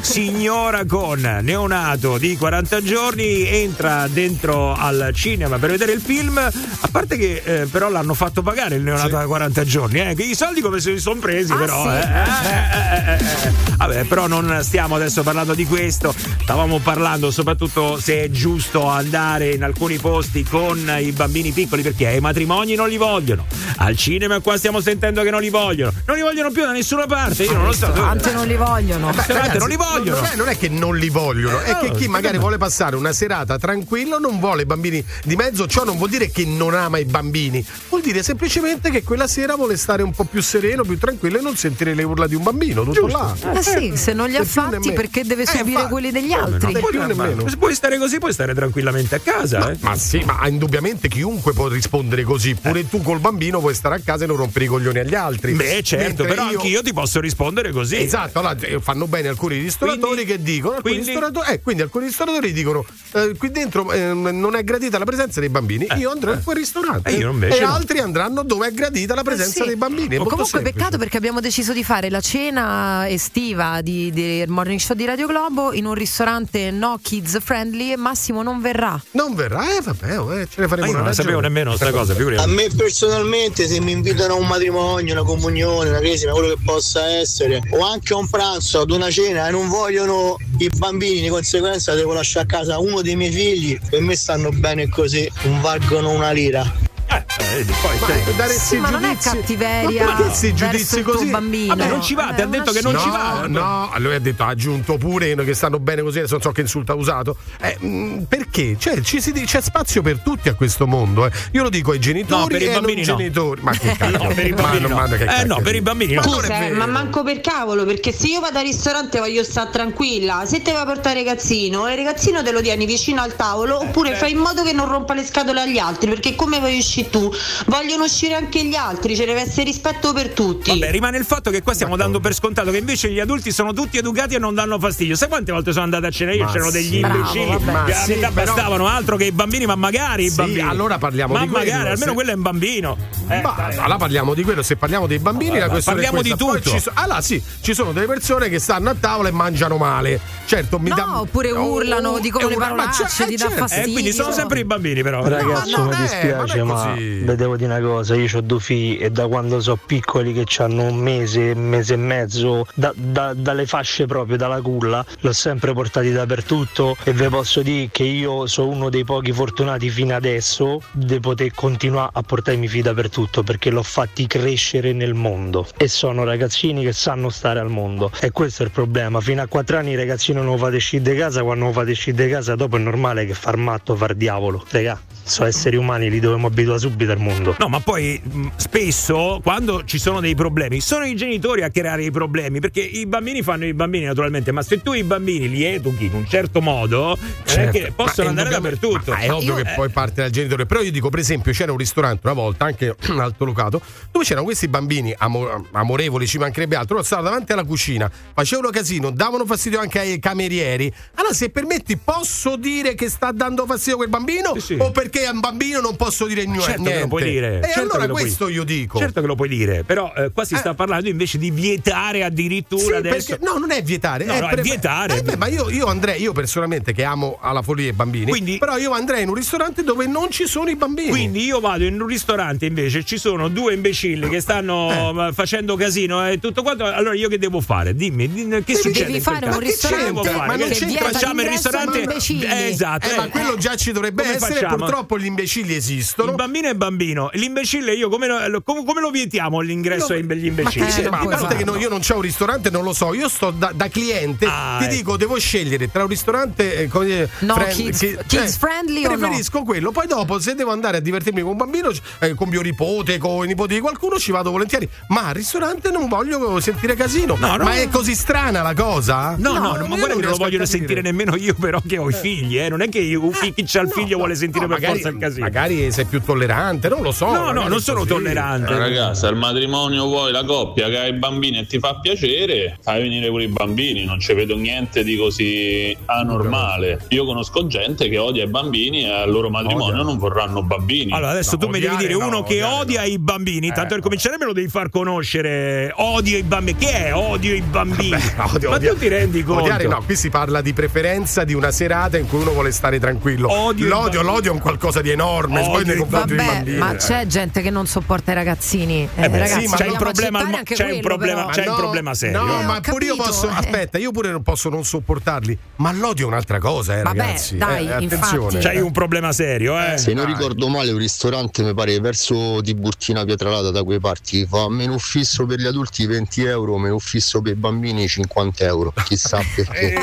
signora con neonato di 40 giorni entra dentro al cinema per vedere il film. A parte che eh, però l'hanno fatto pagare il neonato da 40 giorni, eh, i soldi come se li sono presi, però. sì? eh, eh, eh. Vabbè, però non stiamo adesso parlando di questo. Stavamo parlando soprattutto se è giusto andare in alcuni posti con i bambini piccoli matrimoni perché ai matrimoni non li vogliono. Al cinema qua stiamo sentendo che non li vogliono. Non li vogliono più da nessuna parte. Io non lo so. Tante non li vogliono. Beh, Ragazzi, non li vogliono. Non è, non è che non li vogliono, è che no, chi magari vuole passare una serata tranquillo non vuole bambini di mezzo. Ciò non vuol dire che non ama i bambini, vuol dire semplicemente che quella sera vuole stare un po' più sereno, più tranquillo e non sentire le urla di un bambino. Tutto là. Eh sì, se non li ha fatti perché deve Eh, subire infatti. quelli degli no? altri? Ma- meno. Se puoi stare così, puoi stare tranquillamente a casa. eh. Ma sì, ma indubbiamente chiunque può rispondere così. Pure tu col bambino puoi stare a casa e non rompere i coglioni agli altri. Beh, certo, Mentre però io- anch'io ti posso rispondere così. Esatto, allora, eh, fanno bene alcuni ristoratori che dicono, alcuni quindi- ristoratori, eh, quindi alcuni ristoratori dicono eh, qui dentro eh, non è gradita la presenza dei bambini, io andrò in quel ristorante Eh, io invece e no. altri andranno dove è gradita la presenza Eh sì. dei bambini. Comunque semplice. peccato perché abbiamo deciso di fare la cena estiva di- del morning show di Radio Globo in un ristorante no kids friendly e Massimo non verrà. Non verrà, eh vabbè, oh, eh, ce ne faremo io una non ragione. sapevo nemmeno sta cosa, A figuriamo. me personalmente se mi invitano a un matrimonio, una comunione, una cresima, quello che possa essere, o anche a un pranzo, ad una cena e non vogliono i bambini, di conseguenza devo lasciare a casa uno dei miei figli, per me stanno bene così, non valgono una lira. Eh, poi, Ma cioè, dare Sì, sti ma non è cattiveria Ma perché questi verso giudizi il tuo così? bambino. Vabbè, non ci va, ti ha È detto che non ci no, va. No, allora ha detto, ha aggiunto pure che stanno bene così, adesso non so che insulto ha usato. Eh, mh, perché? Cioè, ci si c'è spazio per tutti a questo mondo. eh. Io lo dico ai genitori No, per i e ai bambini non no. genitori. Ma che cacchio? No, per i Ma bambini no. ma che Eh, no, per i bambini no. Ma non Scusa, eh, ma manco per cavolo, perché se io vado al ristorante voglio stare tranquilla, se te vai a portare il ragazzino, il ragazzino te lo tieni vicino al tavolo, oppure fai in modo che non rompa le scatole agli altri, perché come vuoi uscire tu? Vogliono uscire anche gli altri, ci deve essere rispetto per tutti. Vabbè, rimane il fatto che qua stiamo dando per scontato che invece gli adulti sono tutti educati e non danno fastidio. Sai quante volte sono andato a cena io? Ma C'erano sì. degli imbecilli che a sì, metà però- bastavano altro che i bambini, ma magari i Sì, bambini. allora parliamo ma di quello, magari, almeno se- quello è un bambino. Eh, Ma allora parliamo di quello, se parliamo dei bambini, la questione parliamo di tutto. ci so- allora sì, ci sono delle persone che stanno a tavola e mangiano male. Certo, mi No, dà oppure urlano, dicono le parolacce, ti dà certo. fastidio. Eh, quindi sono sempre i bambini, però. Ragazzi, mi eh, dispiace, ma vedevo di una cosa. Io ho due figli e da quando sono piccoli che hanno un mese, un mese e mezzo, da- da- dalle fasce proprio, dalla culla, l'ho sempre portati dappertutto e vi posso dire che io sono uno dei pochi fortunati fino adesso di poter continuare a portare i miei figli dappertutto perché l'ho fatti crescere nel mondo e sono ragazzini che sanno stare al mondo e questo è il problema. Fino a quattro anni i ragazzini non fate uscire di casa, quando fate uscire di casa dopo è normale che far matto, far diavolo. Regà, sono esseri umani, li dobbiamo abituare subito al mondo. No, ma poi mh, spesso quando ci sono dei problemi sono i genitori a creare i problemi perché i bambini fanno i bambini naturalmente, ma se tu i bambini li educhi in un certo modo, Certo, che possono andare dappertutto. ma è ovvio Io- che eh, poi parte dal genitore. Però io dico, per esempio, c'era un ristorante una volta, anche altolocato, dove c'erano questi bambini amo- amorevoli, ci mancherebbe altro. Loro stavano davanti alla cucina, facevano casino, davano fastidio anche ai camerieri. Allora, se permetti, posso dire che sta dando fastidio quel bambino? O perché è un bambino non posso dire niente? Certo che lo puoi dire. E certo allora lo puoi- questo io dico. Certo che lo puoi dire, però eh, qua si sta parlando invece di vietare addirittura Sì, adesso. perché- no, non è vietare, No, è, no, è pre- vietare. Eh beh, ma io, io andrei, io personalmente che amo alla follia i bambini, però io andrei in un ristorante dove non ci sono i bambini. Quindi io vado in un ristorante invece ci sono due imbecilli che stanno eh, facendo casino e tutto quanto. Allora io che devo fare? Dimmi, dimmi, che succede? devi fare un ristorante devo fare? ma non Che- c'entra facciamo il ristorante. Eh, esatto. Eh, ma quello già ci dovrebbe essere, purtroppo gli imbecilli esistono. Il bambino è bambino, l'imbecille io come lo, come- come lo vietiamo l'ingresso agli Ma imbecilli? che c'è? Ma a parte che no, io non c'ho un ristorante, non lo so. Io sto da, da cliente, Ah, ti ecco. dico, devo scegliere tra un ristorante eh, come No, kids- kids friendly o no? preferisco quello. Poi dopo, se devo andare a divertirmi con un bambino, eh, con mio nipote, con i nipoti di qualcuno, ci vado volentieri. Ma al ristorante non voglio sentire casino. No, no. ma è così strana la cosa? No, no, no, ma guarda che non lo voglio sentire nemmeno io, però che ho i figli, eh. Non è che io, chi c'ha il figlio vuole sentire per magari- forza il casino. Magari sei più tollerante, non lo so. No, no, non è sono così. tollerante. Eh, Ragazzi, al matrimonio vuoi la coppia che ha i bambini e ti fa piacere, fai venire pure i bambini, non ci vedo niente di così anormale. Io conosco gente che odia i bambini e al loro matrimonio non vorranno bambini. Allora, adesso tu mi devi dire uno che odia i bambini. Eh, Tanto per cominciare, me lo devi far conoscere. Odio i bambini. Che è odio i bambini? Odio- Ma odia- tu ti rendi conto? Odiare no, qui si parla di preferenza di una serata in cui uno vuole stare tranquillo. Odio l'odio, l'odio è un qualcosa di enorme, Odio poi nei confronti bambini. Ma c'è gente che non sopporta i ragazzini. Eh, Eh beh, ragazzi, sì, ma c'è un dobbiamo problema c'è un quello, problema- però. c'è un problema serio. No, Eh, ma pure io posso. eh. Aspetta, io pure non posso non sopportarli. Ma l'odio è un'altra cosa, eh, Vabbè, ragazzi. dai, Eh, attenzione. C'hai un problema serio, eh? Se non ricordo male, un ristorante mi pare verso di Burtina Pietralata da quei parti fa menù fisso per gli adulti 20 euro, menù fisso per i bambini 50 euro. Chissà perché.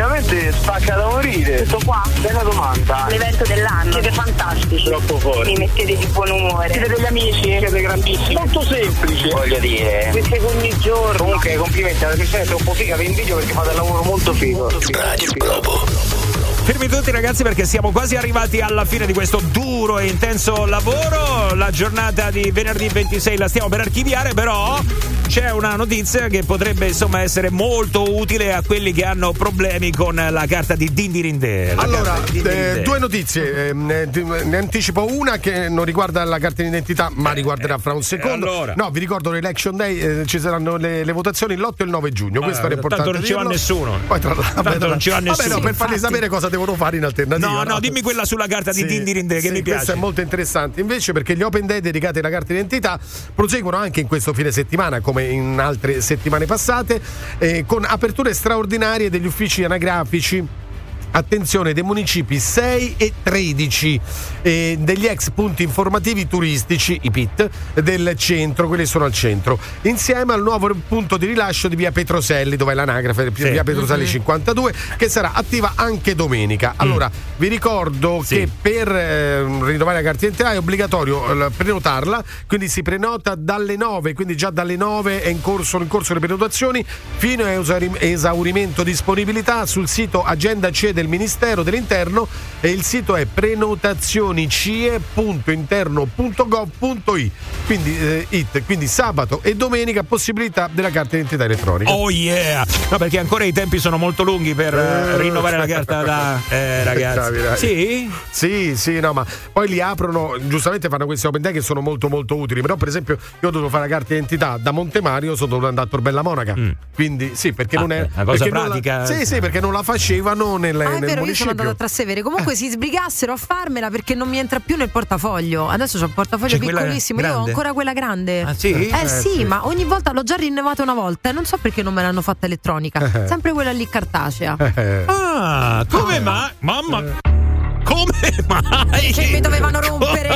Ultimamente spacca da morire. Sto qua, bella domanda. L'evento dell'anno, siete fantastici. Troppo forte. Mi mettete di buon umore. Siete degli amici, siete grandissimi. Molto semplice. Voglio dire. Queste ogni giorno. Comunque complimenti alla persona troppo figa, vi invidio perché fate un lavoro molto figo. Radio Globo. Fermi tutti ragazzi perché siamo quasi arrivati alla fine di questo duro e intenso lavoro. La giornata di venerdì 26 la stiamo per archiviare, però c'è una notizia che potrebbe insomma essere molto utile a quelli che hanno problemi con la carta di Dindirinde. Allora, di eh, due notizie. eh, ne, ne anticipo una che non riguarda la carta d'identità, ma riguarderà fra un secondo. Eh, allora? No, vi ricordo l'election day, eh, ci saranno le, le votazioni l'8 e il 9 giugno. Questo Ah, era importante. tanto non ci va nessuno. Poi tra l'altro, non ci va Vabbè, nessuno. no, per Infatti. sapere cosa devono fare in alternativa. No, no, dimmi quella sulla carta di Sì, Dindirinde che sì, mi Questo piace. è molto interessante. Invece, perché gli Open Day dedicati alla carta d'identità proseguono anche in questo fine settimana, come in altre settimane passate, eh, con aperture straordinarie degli uffici anagrafici. Attenzione dei municipi 6 e 13 eh, degli ex punti informativi turistici, i PIT, del centro, quelli sono al centro, insieme al nuovo punto di rilascio di via Petroselli, dove è l'anagrafe, Sì. via Petroselli Mhm. 52, che sarà attiva anche domenica. Allora, vi ricordo che per eh, rinnovare la carta d'identità è obbligatorio eh, prenotarla, quindi si prenota dalle 9, quindi già dalle 9 è in corso, in corso le prenotazioni, fino a esauri- esaurimento disponibilità sul sito Agenda CE del Ministero dell'Interno e il sito è prenotazionicie.interno.gov.it. Quindi, eh, it, quindi sabato e domenica possibilità della carta d'identità elettronica. Oh yeah! No, perché ancora i tempi sono molto lunghi per eh, rinnovare la carta da. Eh, ragazzi. Sì? Sì, sì, no, ma poi li aprono, giustamente fanno questi open day che sono molto molto utili, però per esempio io ho dovuto fare la carta d'identità da Montemario, sono dovuto andare a Torbella Monaca. Quindi sì, perché Mm. Ah, non è beh, una cosa non la- pratica. sì, sì, perché non la facevano nel, Ah, è nel vero, io sono andata a Trastevere. Comunque si sbrigassero a farmela perché non mi entra più nel portafoglio. Adesso c'ho il portafoglio C'è piccolissimo. Io ho ancora quella grande. Ah, sì? Eh, Eh, sì, sì. ma ogni volta l'ho già rinnovata una volta e non so perché non me l'hanno fatta elettronica. Eh. Sempre quella lì cartacea. Ah, come mai? Mamma. Come mai? Che mi dovevano rompere.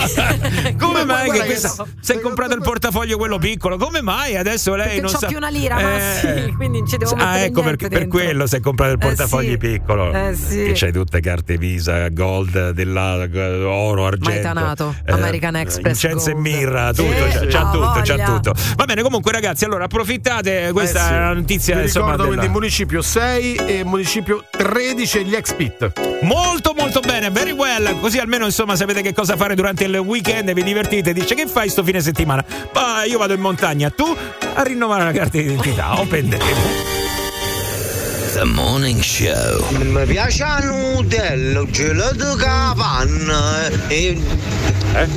Come mai che questa, so. si è comprato il portafoglio quello piccolo? Come mai adesso lei Perché non c'ho sa più una lira, ma Eh. sì, quindi non ci devo Ah, ecco niente per, per dentro. quello si è comprato il Eh, portafogli sì. piccolo. Eh, sì. Che c'hai tutte carte Visa, Gold, della, eh, oro, argento. Maitanato, American Express Incenso e mirra, tutto, Sì, c'ha, c'ha tutto, c'ha tutto. Va bene, comunque ragazzi, allora approfittate, questa Eh sì. è una notizia Vi insomma ricordo della- quindi municipio 6 e municipio 13 e gli ex pit. Molto molto bene, very well. Così almeno insomma sapete che cosa fare durante il weekend, vi divertite. Dice che fai sto fine settimana? Ma io vado in montagna, tu a rinnovare la carta d'identità. Open day. The Morning Show. Mi piace a nudello, gelato capanna e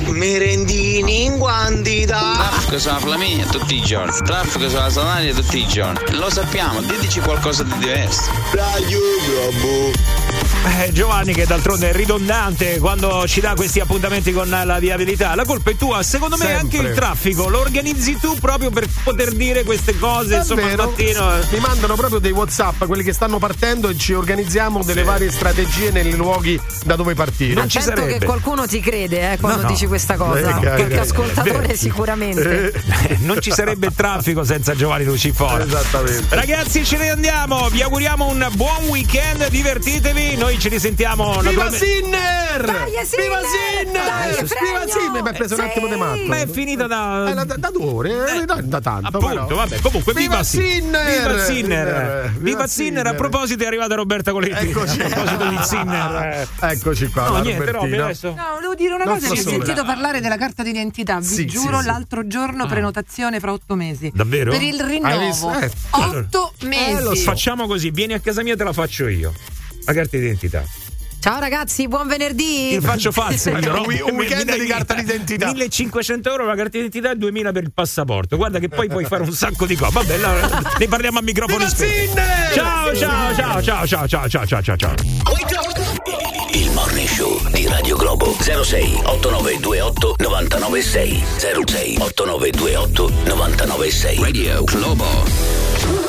merendini in quantità. Traffico sulla Flaminia tutti i giorni, traffico sulla Salaria tutti i giorni. Lo sappiamo, diteci qualcosa di diverso. Radio Globo. Eh, Giovanni, che d'altronde è ridondante quando ci dà questi appuntamenti con la viabilità. La colpa è tua, secondo me Sempre. anche il traffico. Lo organizzi tu proprio per poter dire queste cose. insomma, al Davvero? mattino. eh. Mi mandano proprio dei WhatsApp, quelli che stanno partendo, e ci organizziamo delle varie strategie nei luoghi da dove partire. Attento che qualcuno ti crede eh, quando No, no. dici questa Eh, cosa. cavolo. Qualche ascoltatore Vero. sicuramente. Eh, non ci sarebbe traffico senza Giovanni Lucifora. Esattamente. Ragazzi, ce ne andiamo. Vi auguriamo un buon weekend. Divertitevi. Noi ci risentiamo. Viva naturalmente- Sinner! Dai, Viva Sinner! Viva! Sinner! Mi ha preso un attimo di matto. Ma è finita da. Eh, da, da due ore, eh, da, da tanto. Appunto, però. vabbè, comunque viva, Viva Sin- Sinner! Viva Sinner! Viva- Sinner! A proposito, è arrivata Roberta Coletti. Eccoci. A proposito di Sinner. Eccoci qua. No, niente, Robby, Robertina. adesso. No, volevo dire una Non cosa, ho sentito parlare della carta d'identità, vi Sì, giuro sì, sì. l'altro giorno prenotazione fra otto mesi. Davvero? Per il rinnovo. Eh, Otto mesi. lo facciamo così, vieni a casa mia e te la faccio io. La carta d'identità. Ciao ragazzi, buon venerdì. Ti faccio falso. io, no? Un weekend di carta d'identità. 1500 euro la carta d'identità e 2000 per il passaporto. Guarda che poi puoi fare un sacco di cose. Vabbè, la- ne parliamo a microfono ciao, ciao. Ciao, ciao, ciao, ciao, ciao, ciao, ciao, ciao. Il morning show di Radio Globo 06 8928 996 06 8928 996 Radio Globo